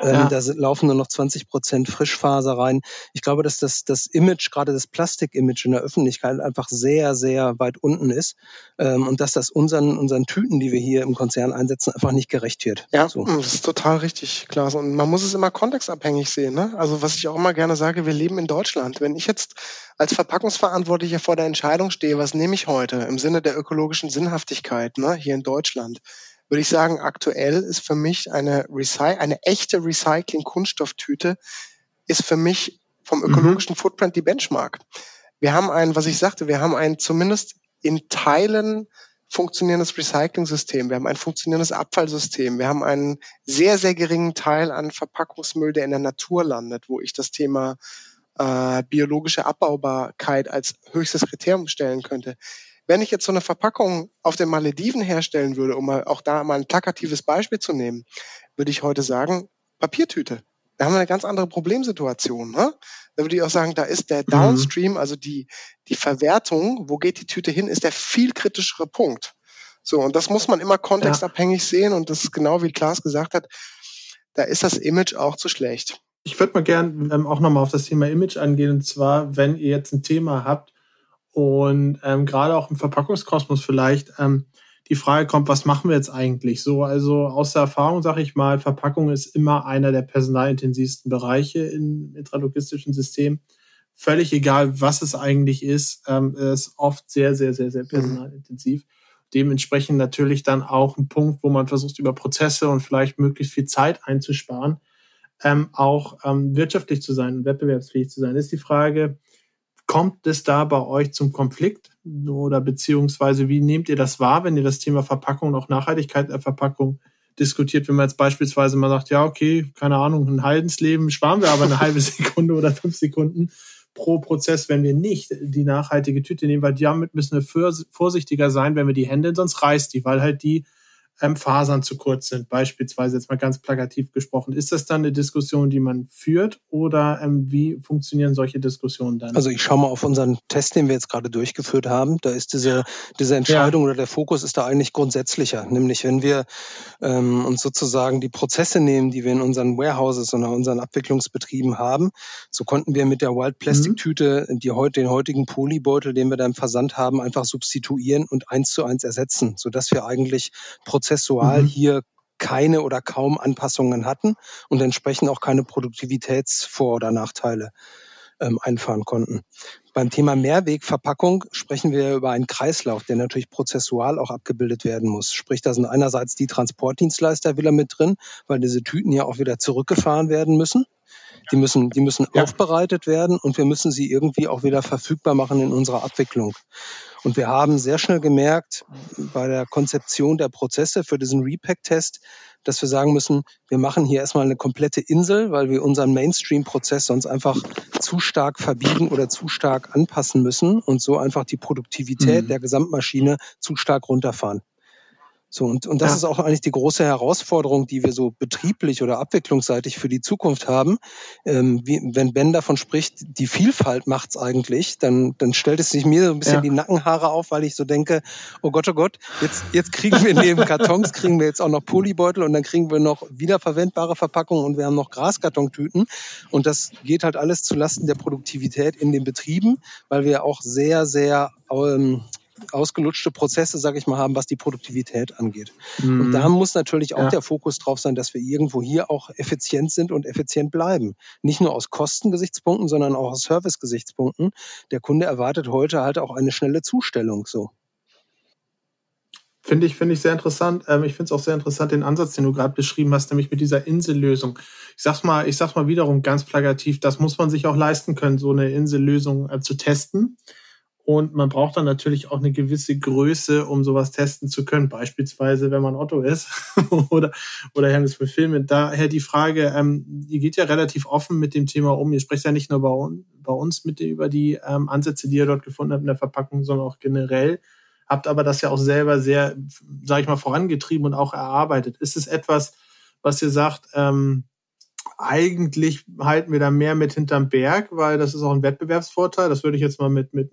Ähm, ja. Ähm, da laufen nur noch 20 Prozent Frischfaser rein. Ich glaube, dass das, das Image, gerade das Plastik-Image in der Öffentlichkeit einfach sehr, sehr weit unten ist ähm, und dass das unseren, unseren Tüten, die wir hier im Konzern einsetzen, einfach nicht gerecht wird. Ja, so. das ist total richtig, Klaas. Und man muss es immer kontextabhängig sehen. Ne? Also was ich auch immer gerne sage, wir leben in Deutschland. Wenn ich jetzt als Verpackungsverantwortlicher vor der Entscheidung stehe, was nehme ich heute im Sinne der ökologischen Sinnhaftigkeit ne, hier in Deutschland, würde ich sagen, aktuell ist für mich eine, Recy eine echte Recycling-Kunststofftüte ist für mich vom mhm. ökologischen mhm. Footprint die Benchmark wir haben ein, was ich sagte, wir haben ein zumindest in Teilen funktionierendes Recycling-System, wir haben ein funktionierendes Abfallsystem, wir haben einen sehr, sehr geringen Teil an Verpackungsmüll, der in der Natur landet, wo ich das Thema äh, biologische Abbaubarkeit als höchstes Kriterium stellen könnte. Wenn ich jetzt so eine Verpackung auf den Malediven herstellen würde, um auch da mal ein plakatives Beispiel zu nehmen, würde ich heute sagen, Papiertüte. Da haben wir eine ganz andere Problemsituation. Ne? Da würde ich auch sagen, da ist der mhm. Downstream, also die, die Verwertung, wo geht die Tüte hin, ist der viel kritischere Punkt. So, und das muss man immer kontextabhängig ja. sehen und das ist genau wie Klaas gesagt hat, da ist das Image auch zu schlecht. Ich würde mal gern ähm, auch nochmal auf das Thema Image angehen und zwar, wenn ihr jetzt ein Thema habt und ähm, gerade auch im Verpackungskosmos vielleicht ähm, die Frage kommt, was machen wir jetzt eigentlich? So, also aus der Erfahrung sage ich mal, Verpackung ist immer einer der personalintensivsten Bereiche im intralogistischen System. Völlig egal, was es eigentlich ist, ähm, ist oft sehr, sehr, sehr, sehr mhm. personalintensiv. Dementsprechend natürlich dann auch ein Punkt, wo man versucht, über Prozesse und vielleicht möglichst viel Zeit einzusparen, ähm, auch ähm, wirtschaftlich zu sein und wettbewerbsfähig zu sein. ist die Frage, kommt es da bei euch zum Konflikt? Oder beziehungsweise wie nehmt ihr das wahr, wenn ihr das Thema Verpackung und auch Nachhaltigkeit der Verpackung diskutiert, wenn man jetzt beispielsweise mal sagt, ja, okay, keine Ahnung, ein Haldensleben sparen wir aber eine halbe Sekunde oder fünf Sekunden pro Prozess, wenn wir nicht die nachhaltige Tüte nehmen, weil damit müssen wir vorsichtiger sein, wenn wir die Hände, sonst reißt die, weil halt die ähm, Fasern zu kurz sind, beispielsweise jetzt mal ganz plakativ gesprochen. Ist das dann eine Diskussion, die man führt oder ähm, wie funktionieren solche Diskussionen dann? Also ich schaue mal auf unseren Test, den wir jetzt gerade durchgeführt haben. Da ist diese, diese Entscheidung ja. oder der Fokus ist da eigentlich grundsätzlicher. Nämlich wenn wir ähm, uns sozusagen die Prozesse nehmen, die wir in unseren Warehouses oder unseren Abwicklungsbetrieben haben, so konnten wir mit der Wild Plastic Tüte mhm. die, den heutigen Polybeutel, den wir da im Versand haben, einfach substituieren und eins zu eins ersetzen, sodass wir eigentlich Prozesse prozessual mhm. hier keine oder kaum Anpassungen hatten und entsprechend auch keine Produktivitätsvor- oder Nachteile ähm, einfahren konnten. Beim Thema Mehrwegverpackung sprechen wir über einen Kreislauf, der natürlich prozessual auch abgebildet werden muss. Sprich, da sind einerseits die Transportdienstleister wieder mit drin, weil diese Tüten ja auch wieder zurückgefahren werden müssen. Die müssen, die müssen ja. aufbereitet werden und wir müssen sie irgendwie auch wieder verfügbar machen in unserer Abwicklung. Und wir haben sehr schnell gemerkt bei der Konzeption der Prozesse für diesen Repack-Test, dass wir sagen müssen, wir machen hier erstmal eine komplette Insel, weil wir unseren Mainstream-Prozess sonst einfach zu stark verbiegen oder zu stark anpassen müssen und so einfach die Produktivität mhm. der Gesamtmaschine zu stark runterfahren. So, und, und das ja. ist auch eigentlich die große Herausforderung, die wir so betrieblich oder abwicklungsseitig für die Zukunft haben. Ähm, wie, wenn Ben davon spricht, die Vielfalt macht's eigentlich, dann, dann stellt es sich mir so ein bisschen ja. die Nackenhaare auf, weil ich so denke, oh Gott, oh Gott, jetzt, jetzt kriegen wir neben Kartons, kriegen wir jetzt auch noch Polybeutel und dann kriegen wir noch wiederverwendbare Verpackungen und wir haben noch Graskartontüten. Und das geht halt alles zulasten der Produktivität in den Betrieben, weil wir auch sehr, sehr ähm, ausgelutschte Prozesse, sage ich mal, haben, was die Produktivität angeht. Mhm. Und da muss natürlich auch ja. der Fokus drauf sein, dass wir irgendwo hier auch effizient sind und effizient bleiben. Nicht nur aus Kostengesichtspunkten, sondern auch aus Servicegesichtspunkten. Der Kunde erwartet heute halt auch eine schnelle Zustellung so. Finde ich, finde ich sehr interessant. Ähm, ich finde es auch sehr interessant, den Ansatz, den du gerade beschrieben hast, nämlich mit dieser Insellösung. Ich sag's mal, ich sag's mal wiederum ganz plakativ, das muss man sich auch leisten können, so eine Insellösung äh, zu testen. Und man braucht dann natürlich auch eine gewisse Größe, um sowas testen zu können. Beispielsweise, wenn man Otto ist oder, oder Hermes für Filme. Daher die Frage, ähm, ihr geht ja relativ offen mit dem Thema um. Ihr sprecht ja nicht nur bei, bei uns mit über die ähm, Ansätze, die ihr dort gefunden habt in der Verpackung, sondern auch generell. Habt aber das ja auch selber sehr, sage ich mal, vorangetrieben und auch erarbeitet. Ist es etwas, was ihr sagt, ähm, eigentlich halten wir da mehr mit hinterm Berg, weil das ist auch ein Wettbewerbsvorteil. Das würde ich jetzt mal mit, mit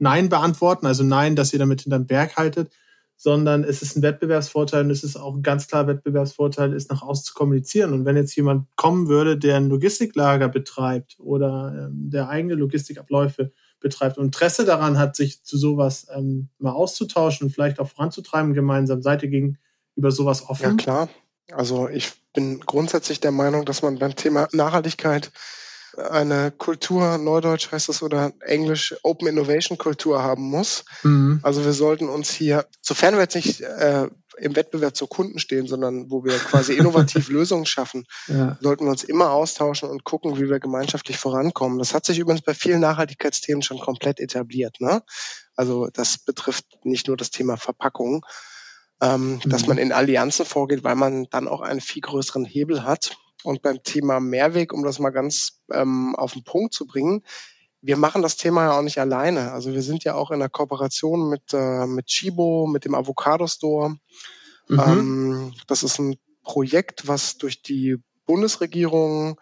Nein beantworten, also Nein, dass ihr damit hinterm Berg haltet, sondern es ist ein Wettbewerbsvorteil und es ist auch ein ganz klar Wettbewerbsvorteil, ist nach außen zu kommunizieren. Und wenn jetzt jemand kommen würde, der ein Logistiklager betreibt oder ähm, der eigene Logistikabläufe betreibt und Interesse daran hat, sich zu sowas ähm, mal auszutauschen und vielleicht auch voranzutreiben gemeinsam, ihr gegenüber sowas offen? Ja, klar. Also ich bin grundsätzlich der Meinung, dass man beim Thema Nachhaltigkeit eine Kultur, Neudeutsch heißt es oder Englisch Open Innovation Kultur haben muss. Mhm. Also wir sollten uns hier, sofern wir jetzt nicht äh, im Wettbewerb zu Kunden stehen, sondern wo wir quasi innovativ Lösungen schaffen, ja. sollten wir uns immer austauschen und gucken, wie wir gemeinschaftlich vorankommen. Das hat sich übrigens bei vielen Nachhaltigkeitsthemen schon komplett etabliert. Ne? Also das betrifft nicht nur das Thema Verpackung, ähm, mhm. dass man in Allianzen vorgeht, weil man dann auch einen viel größeren Hebel hat. Und beim Thema Mehrweg, um das mal ganz ähm, auf den Punkt zu bringen, wir machen das Thema ja auch nicht alleine. Also wir sind ja auch in der Kooperation mit, äh, mit Chibo, mit dem Avocado Store. Mhm. Ähm, das ist ein Projekt, was durch die Bundesregierung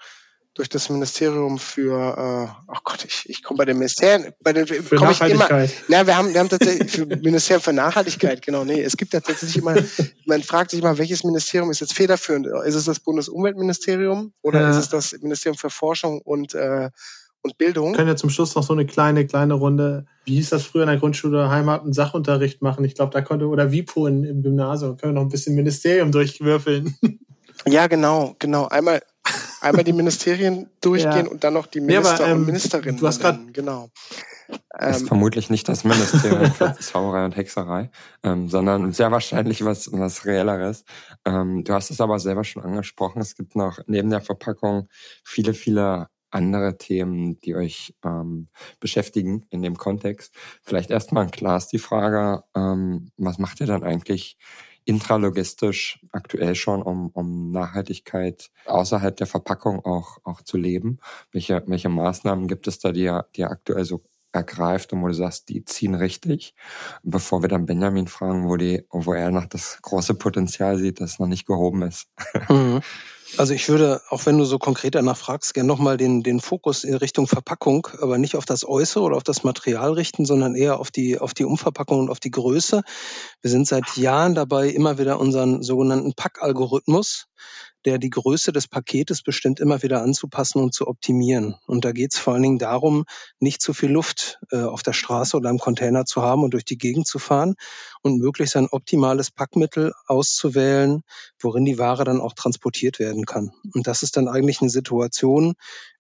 durch das Ministerium für, äh, oh Gott, ich, ich komme bei den Ministerien, bei den für Nachhaltigkeit. Ich immer, na, wir haben, wir haben tatsächlich für Ministerium für Nachhaltigkeit, genau, nee, es gibt ja tatsächlich immer, man fragt sich mal, welches Ministerium ist jetzt federführend? Ist es das Bundesumweltministerium oder ja. ist es das Ministerium für Forschung und äh, und Bildung. Wir können ja zum Schluss noch so eine kleine, kleine Runde, wie hieß das früher in der Grundschule, Heimat- und Sachunterricht machen. Ich glaube, da konnte, oder WIPO im Gymnasium, können wir noch ein bisschen Ministerium durchwürfeln. Ja, genau, genau. Einmal, einmal die Ministerien durchgehen ja. und dann noch die Minister ja, aber, ähm, und Ministerinnen. Du hast gerade genau. Ähm, ist vermutlich nicht das Ministerium für Zauberei und Hexerei, ähm, sondern sehr wahrscheinlich was, was Reelleres. Ähm, du hast es aber selber schon angesprochen. Es gibt noch neben der Verpackung viele, viele andere Themen, die euch ähm, beschäftigen in dem Kontext. Vielleicht erstmal ein Klaas die Frage, ähm, was macht ihr dann eigentlich intralogistisch aktuell schon, um, um Nachhaltigkeit außerhalb der Verpackung auch, auch zu leben? Welche, welche Maßnahmen gibt es da, die ihr, die aktuell so ergreift und wo du sagst, die ziehen richtig, bevor wir dann Benjamin fragen, wo die, wo er noch das große Potenzial sieht, das noch nicht gehoben ist. Mhm. Also ich würde, auch wenn du so konkret danach fragst, gerne nochmal den, den Fokus in Richtung Verpackung, aber nicht auf das Äußere oder auf das Material richten, sondern eher auf die, auf die Umverpackung und auf die Größe. Wir sind seit Jahren dabei, immer wieder unseren sogenannten Packalgorithmus der die Größe des Paketes bestimmt immer wieder anzupassen und zu optimieren. Und da geht es vor allen Dingen darum, nicht zu viel Luft äh, auf der Straße oder im Container zu haben und durch die Gegend zu fahren und möglichst ein optimales Packmittel auszuwählen, worin die Ware dann auch transportiert werden kann. Und das ist dann eigentlich eine Situation,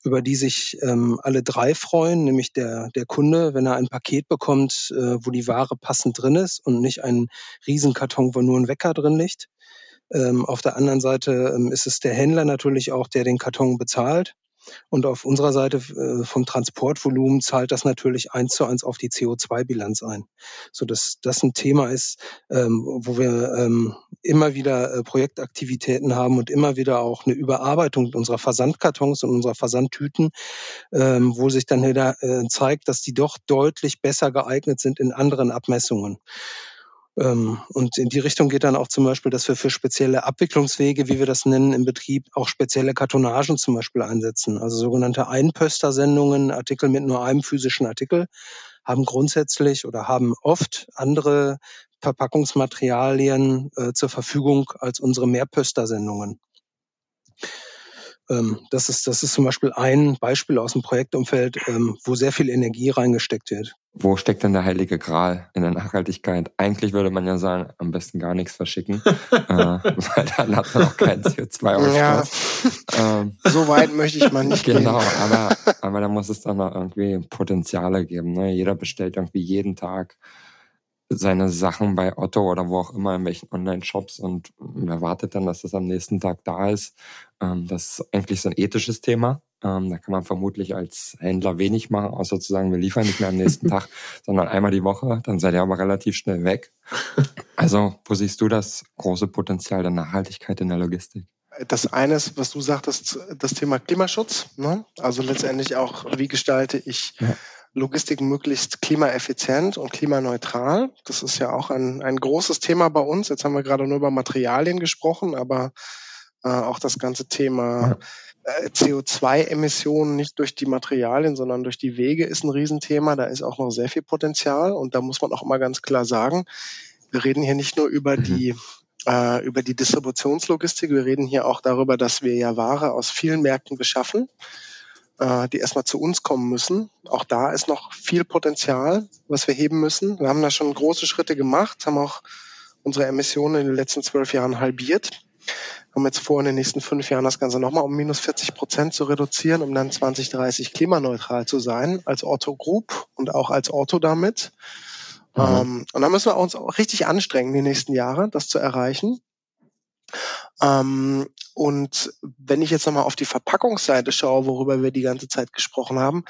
über die sich ähm, alle drei freuen, nämlich der, der Kunde, wenn er ein Paket bekommt, äh, wo die Ware passend drin ist und nicht ein Riesenkarton, wo nur ein Wecker drin liegt. Ähm, auf der anderen Seite ähm, ist es der Händler natürlich auch, der den Karton bezahlt. Und auf unserer Seite äh, vom Transportvolumen zahlt das natürlich eins zu eins auf die CO2-Bilanz ein. So dass das ein Thema ist, ähm, wo wir ähm, immer wieder äh, Projektaktivitäten haben und immer wieder auch eine Überarbeitung unserer Versandkartons und unserer Versandtüten, ähm, wo sich dann wieder äh, zeigt, dass die doch deutlich besser geeignet sind in anderen Abmessungen. Ähm, und in die Richtung geht dann auch zum Beispiel, dass wir für spezielle Abwicklungswege, wie wir das nennen, im Betrieb auch spezielle Kartonagen zum Beispiel einsetzen. Also sogenannte Einpöster-Sendungen, Artikel mit nur einem physischen Artikel, haben grundsätzlich oder haben oft andere Verpackungsmaterialien äh, zur Verfügung als unsere Mehrpöster-Sendungen. Ähm, das, ist, das ist zum Beispiel ein Beispiel aus dem Projektumfeld, ähm, wo sehr viel Energie reingesteckt wird. Wo steckt denn der heilige Gral in der Nachhaltigkeit? Eigentlich würde man ja sagen, am besten gar nichts verschicken, äh, weil dann hat man auch keinen CO2-Ausstoß. Ja. Ähm, so weit möchte ich mal nicht Genau, gehen. aber, aber da muss es dann noch irgendwie Potenziale geben. Ne? Jeder bestellt irgendwie jeden Tag seine Sachen bei Otto oder wo auch immer in welchen Online-Shops und erwartet dann, dass das am nächsten Tag da ist. Ähm, das ist eigentlich so ein ethisches Thema. Ähm, da kann man vermutlich als Händler wenig machen, außer zu sagen, wir liefern nicht mehr am nächsten Tag, sondern einmal die Woche. Dann seid ihr aber relativ schnell weg. Also, wo siehst du das große Potenzial der Nachhaltigkeit in der Logistik? Das eine ist, was du sagtest, das Thema Klimaschutz. Ne? Also letztendlich auch, wie gestalte ich ja Logistik möglichst klimaeffizient und klimaneutral. Das ist ja auch ein, ein großes Thema bei uns. Jetzt haben wir gerade nur über Materialien gesprochen, aber äh, auch das ganze Thema äh, CO2-Emissionen nicht durch die Materialien, sondern durch die Wege ist ein Riesenthema. Da ist auch noch sehr viel Potenzial und da muss man auch mal ganz klar sagen, wir reden hier nicht nur über mhm. die äh, über die Distributionslogistik, wir reden hier auch darüber, dass wir ja Ware aus vielen Märkten beschaffen äh, die erstmal zu uns kommen müssen. Auch da ist noch viel Potenzial, was wir heben müssen. Wir haben da schon große Schritte gemacht, haben auch unsere Emissionen in den letzten zwölf Jahren halbiert. Haben jetzt vor, in den nächsten fünf Jahren das Ganze nochmal um minus 40 Prozent zu reduzieren, um dann 2030 klimaneutral zu sein, als Otto Group und auch als Otto damit. Mhm. Ähm, und da müssen wir uns auch richtig anstrengen, die nächsten Jahre, das zu erreichen. Ähm, und wenn ich jetzt nochmal auf die Verpackungsseite schaue, worüber wir die ganze Zeit gesprochen haben,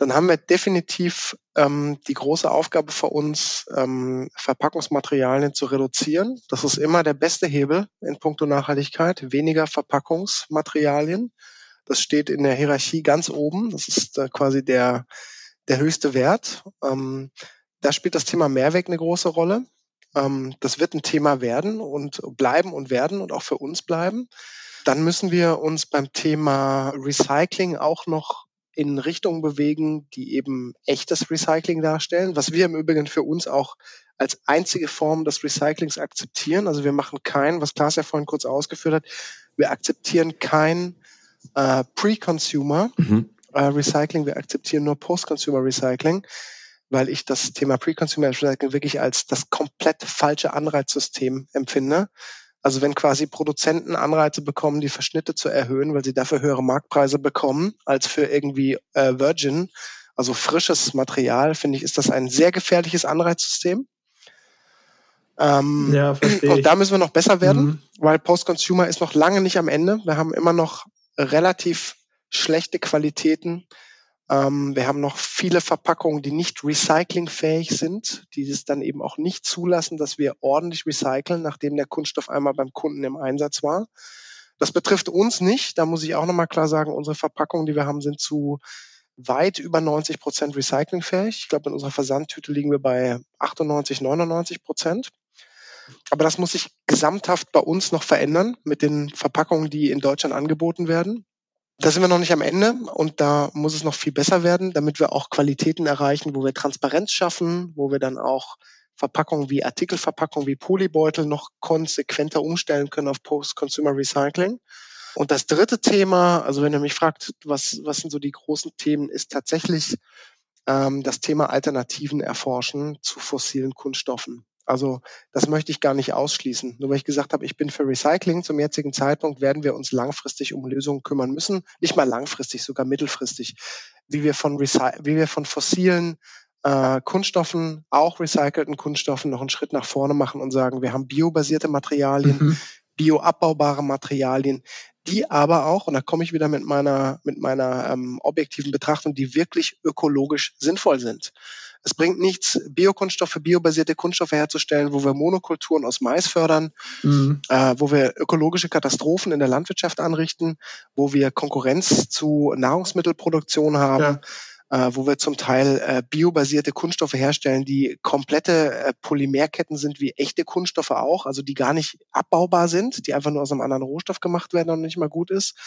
dann haben wir definitiv ähm, die große Aufgabe für uns, ähm, Verpackungsmaterialien zu reduzieren. Das ist immer der beste Hebel in puncto Nachhaltigkeit. Weniger Verpackungsmaterialien. Das steht in der Hierarchie ganz oben. Das ist äh, quasi der, der höchste Wert. Ähm, da spielt das Thema Mehrweg eine große Rolle. Ähm, das wird ein Thema werden und bleiben und werden und auch für uns bleiben. Dann müssen wir uns beim Thema Recycling auch noch in Richtungen bewegen, die eben echtes Recycling darstellen, was wir im Übrigen für uns auch als einzige Form des Recyclings akzeptieren. Also wir machen kein, was Klaas ja vorhin kurz ausgeführt hat, wir akzeptieren kein äh, Pre-Consumer, mhm. äh, Recycling, wir akzeptieren nur Post-Consumer Recycling, weil ich das Thema Pre-Consumer Recycling wirklich als das komplett falsche Anreizsystem empfinde. Also wenn quasi Produzenten Anreize bekommen, die Verschnitte zu erhöhen, weil sie dafür höhere Marktpreise bekommen als für irgendwie äh, Virgin, also frisches Material, finde ich, ist das ein sehr gefährliches Anreizsystem. Ähm, ja, verstehe und da müssen wir noch besser werden, mhm. weil Post-Consumer ist noch lange nicht am Ende. Wir haben immer noch relativ schlechte Qualitäten. Ähm, wir haben noch viele Verpackungen, die nicht recyclingfähig sind, die es dann eben auch nicht zulassen, dass wir ordentlich recyceln, nachdem der Kunststoff einmal beim Kunden im Einsatz war. Das betrifft uns nicht. Da muss ich auch nochmal klar sagen, unsere Verpackungen, die wir haben, sind zu weit über 90 Prozent recyclingfähig. Ich glaube, in unserer Versandtüte liegen wir bei 98, 99 Prozent. Aber das muss sich gesamthaft bei uns noch verändern mit den Verpackungen, die in Deutschland angeboten werden. Da sind wir noch nicht am Ende und da muss es noch viel besser werden, damit wir auch Qualitäten erreichen, wo wir Transparenz schaffen, wo wir dann auch Verpackungen wie Artikelverpackungen wie Polybeutel noch konsequenter umstellen können auf Post-Consumer Recycling. Und das dritte Thema, also wenn ihr mich fragt, was, was sind so die großen Themen, ist tatsächlich ähm, das Thema Alternativen erforschen zu fossilen Kunststoffen. Also das möchte ich gar nicht ausschließen. Nur weil ich gesagt habe, ich bin für Recycling zum jetzigen Zeitpunkt, werden wir uns langfristig um Lösungen kümmern müssen. Nicht mal langfristig, sogar mittelfristig. Wie wir von, Recy wie wir von fossilen äh, Kunststoffen, auch recycelten Kunststoffen, noch einen Schritt nach vorne machen und sagen, wir haben biobasierte Materialien, mhm. bioabbaubare Materialien, die aber auch, und da komme ich wieder mit meiner, mit meiner ähm, objektiven Betrachtung, die wirklich ökologisch sinnvoll sind. Es bringt nichts, Biokunststoffe, biobasierte Kunststoffe herzustellen, wo wir Monokulturen aus Mais fördern, mhm. äh, wo wir ökologische Katastrophen in der Landwirtschaft anrichten, wo wir Konkurrenz zu Nahrungsmittelproduktion haben. Ja. Äh, wo wir zum Teil äh, biobasierte Kunststoffe herstellen, die komplette äh, Polymerketten sind, wie echte Kunststoffe auch, also die gar nicht abbaubar sind, die einfach nur aus einem anderen Rohstoff gemacht werden und nicht mal gut ist.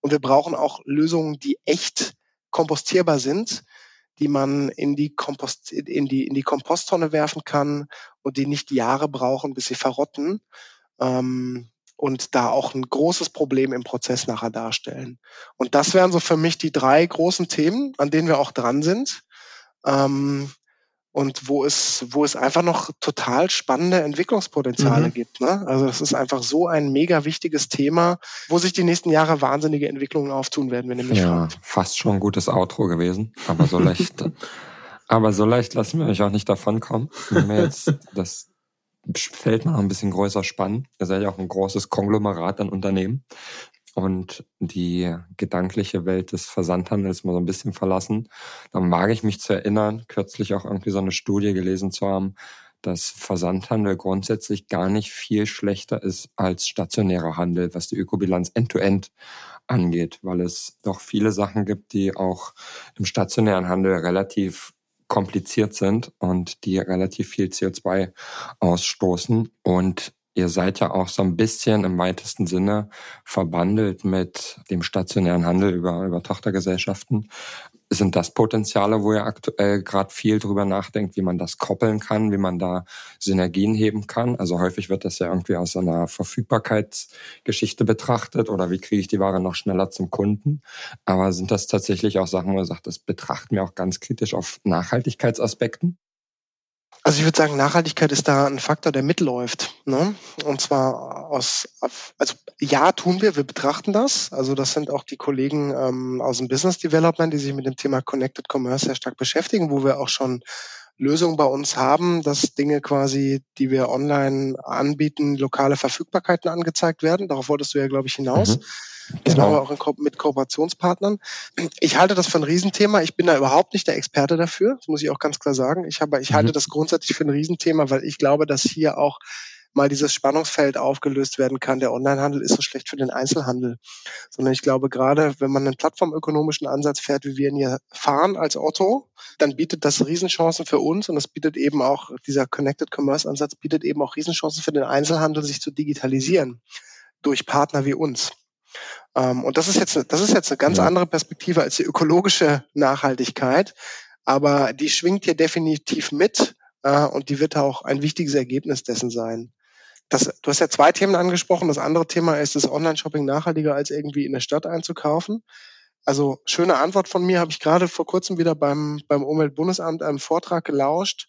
Und wir brauchen auch Lösungen, die echt kompostierbar sind, die man in die, Kompost, in die, in die Komposttonne werfen kann und die nicht Jahre brauchen, bis sie verrotten. Ähm, und da auch ein großes Problem im Prozess nachher darstellen. Und das wären so für mich die drei großen Themen, an denen wir auch dran sind. Ähm, und wo es, wo es einfach noch total spannende Entwicklungspotenziale mhm. gibt. Ne? Also das ist einfach so ein mega wichtiges Thema, wo sich die nächsten Jahre wahnsinnige Entwicklungen auftun werden, wenn ihr mich Ja, fragt. fast schon ein gutes Outro gewesen, aber so leicht, aber so leicht lassen wir euch auch nicht davonkommen. Jetzt das Feld mal noch ein bisschen größer spannen. Ihr seid ja auch ein großes Konglomerat an Unternehmen und die gedankliche Welt des Versandhandels mal so ein bisschen verlassen, dann wage ich mich zu erinnern, kürzlich auch irgendwie so eine Studie gelesen zu haben, dass Versandhandel grundsätzlich gar nicht viel schlechter ist als stationärer Handel, was die Ökobilanz end-to-end -End angeht, weil es doch viele Sachen gibt, die auch im stationären Handel relativ kompliziert sind und die relativ viel CO2 ausstoßen. Und Ihr seid ja auch so ein bisschen im weitesten Sinne verbandelt mit dem stationären Handel über, über Tochtergesellschaften. Sind das Potenziale, wo ihr aktuell gerade viel drüber nachdenkt, wie man das koppeln kann, wie man da Synergien heben kann? Also häufig wird das ja irgendwie aus einer Verfügbarkeitsgeschichte betrachtet oder wie kriege ich die Ware noch schneller zum Kunden? Aber sind das tatsächlich auch Sachen, wo ihr sagt, das betrachten wir auch ganz kritisch auf Nachhaltigkeitsaspekten? Also ich würde sagen, Nachhaltigkeit ist da ein Faktor, der mitläuft. Ne? Und zwar aus, also ja, tun wir, wir betrachten das. Also das sind auch die Kollegen ähm, aus dem Business Development, die sich mit dem Thema Connected Commerce sehr stark beschäftigen, wo wir auch schon Lösungen bei uns haben, dass Dinge quasi, die wir online anbieten, lokale Verfügbarkeiten angezeigt werden. Darauf wolltest du ja, glaube ich, hinaus. Mhm. Das genau. machen wir auch Ko mit Kooperationspartnern. Ich halte das für ein Riesenthema. Ich bin da überhaupt nicht der Experte dafür. Das muss ich auch ganz klar sagen. Ich, habe, ich mhm. halte das grundsätzlich für ein Riesenthema, weil ich glaube, dass hier auch mal dieses Spannungsfeld aufgelöst werden kann. Der Onlinehandel ist so schlecht für den Einzelhandel. Sondern ich glaube, gerade wenn man einen plattformökonomischen Ansatz fährt, wie wir ihn hier fahren als Otto, dann bietet das Riesenchancen für uns und das bietet eben auch, dieser Connected Commerce Ansatz bietet eben auch Riesenchancen für den Einzelhandel, sich zu digitalisieren durch Partner wie uns. Ähm, und das ist jetzt, das ist jetzt eine ganz andere Perspektive als die ökologische Nachhaltigkeit. Aber die schwingt hier definitiv mit äh, und die wird auch ein wichtiges Ergebnis dessen sein. Das, du hast ja zwei Themen angesprochen. Das andere Thema ist, ist Online-Shopping nachhaltiger als irgendwie in der Stadt einzukaufen. Also schöne Antwort von mir, habe ich gerade vor kurzem wieder beim, beim Umweltbundesamt einem Vortrag gelauscht.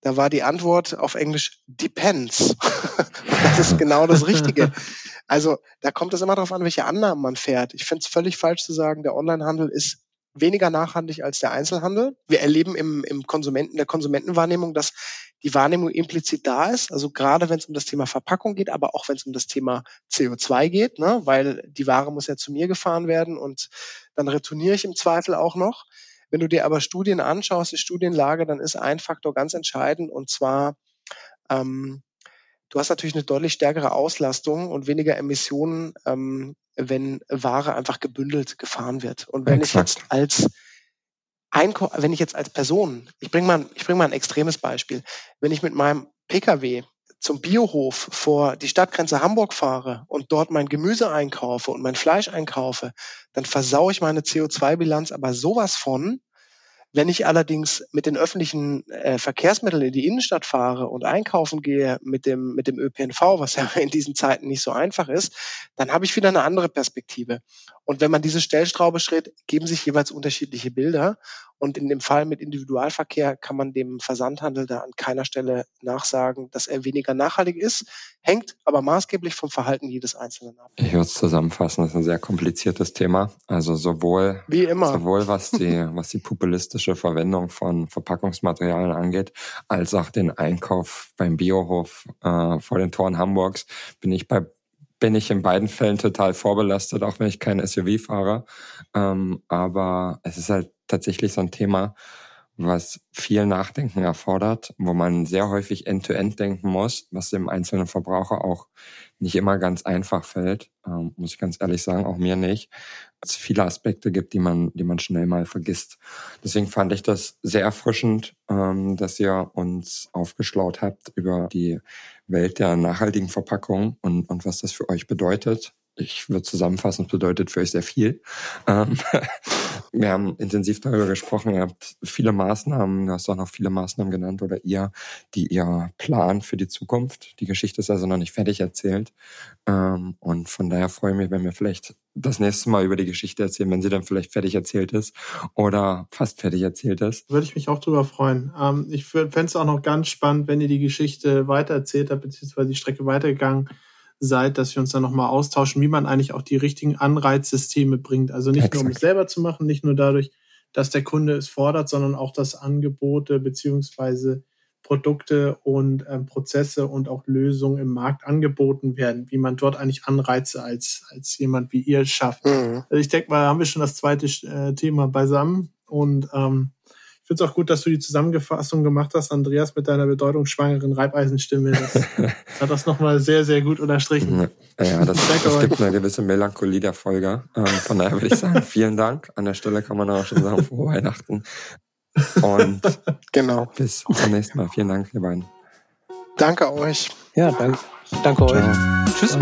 Da war die Antwort auf Englisch depends. das ist genau das Richtige. Also da kommt es immer darauf an, welche Annahmen man fährt. Ich finde es völlig falsch zu sagen, der Onlinehandel ist weniger nachhaltig als der Einzelhandel. Wir erleben im, im Konsumenten, der Konsumentenwahrnehmung, dass die Wahrnehmung implizit da ist. Also gerade wenn es um das Thema Verpackung geht, aber auch wenn es um das Thema CO2 geht, ne? weil die Ware muss ja zu mir gefahren werden und dann retourniere ich im Zweifel auch noch. Wenn du dir aber Studien anschaust, die Studienlage, dann ist ein Faktor ganz entscheidend und zwar ähm, du hast natürlich eine deutlich stärkere Auslastung und weniger Emissionen, ähm, wenn Ware einfach gebündelt gefahren wird. Und wenn Exakt. ich jetzt als Einkauf, wenn ich jetzt als Person, ich bringe mal, ich bring mal ein extremes Beispiel, wenn ich mit meinem Pkw zum Biohof vor die Stadtgrenze Hamburg fahre und dort mein Gemüse einkaufe und mein Fleisch einkaufe, dann versaue ich meine CO2-Bilanz aber sowas von, wenn ich allerdings mit den öffentlichen äh, Verkehrsmitteln in die Innenstadt fahre und einkaufen gehe mit dem, mit dem ÖPNV, was ja in diesen Zeiten nicht so einfach ist, dann habe ich wieder eine andere Perspektive. Und wenn man diese Stellschraube schritt, geben sich jeweils unterschiedliche Bilder. Und in dem Fall mit Individualverkehr kann man dem Versandhandel da an keiner Stelle nachsagen, dass er weniger nachhaltig ist, hängt aber maßgeblich vom Verhalten jedes Einzelnen ab. Ich würde es zusammenfassen, das ist ein sehr kompliziertes Thema. Also sowohl, Wie immer. sowohl was die, was die populistische Verwendung von Verpackungsmaterialien angeht, als auch den Einkauf beim Biohof äh, vor den Toren Hamburgs, bin ich bei bin ich in beiden Fällen total vorbelastet, auch wenn ich kein SUV fahre. Ähm, aber es ist halt tatsächlich so ein Thema, was viel Nachdenken erfordert, wo man sehr häufig end-to-end -End denken muss, was dem einzelnen Verbraucher auch nicht immer ganz einfach fällt, ähm, muss ich ganz ehrlich sagen, auch mir nicht. Es viele Aspekte gibt, die man, die man schnell mal vergisst. Deswegen fand ich das sehr erfrischend, ähm, dass ihr uns aufgeschlaut habt über die Welt der nachhaltigen Verpackung und, und was das für euch bedeutet ich würde zusammenfassen, es bedeutet für euch sehr viel. Ähm, wir haben intensiv darüber gesprochen. Ihr habt viele Maßnahmen, du hast auch noch viele Maßnahmen genannt oder ihr, die ihr plant für die Zukunft. Die Geschichte ist also noch nicht fertig erzählt. Ähm, und von daher freue ich mich, wenn wir vielleicht das nächste Mal über die Geschichte erzählen, wenn sie dann vielleicht fertig erzählt ist oder fast fertig erzählt ist. Würde ich mich auch drüber freuen. Ähm, ich fände es auch noch ganz spannend, wenn ihr die Geschichte weitererzählt habt, beziehungsweise die Strecke weitergegangen seid, dass wir uns dann nochmal austauschen, wie man eigentlich auch die richtigen Anreizsysteme bringt. Also nicht Exakt. nur um es selber zu machen, nicht nur dadurch, dass der Kunde es fordert, sondern auch, dass Angebote beziehungsweise Produkte und ähm, Prozesse und auch Lösungen im Markt angeboten werden, wie man dort eigentlich Anreize als, als jemand wie ihr schafft. Mhm. Also ich denke mal, haben wir schon das zweite äh, Thema beisammen und ähm, ich finde es auch gut, dass du die Zusammenfassung gemacht hast, Andreas, mit deiner bedeutungsschwangeren Reibeisenstimme. Das, das hat das nochmal sehr, sehr gut unterstrichen. Ja, das, das gibt eine gewisse Melancholie der Folge. Ähm, von daher würde ich sagen, vielen Dank. An der Stelle kann man auch schon sagen, frohe Weihnachten. Und genau. bis zum nächsten Mal. Vielen Dank, ihr beiden. Danke euch. Ja, danke, danke euch. Tschüss.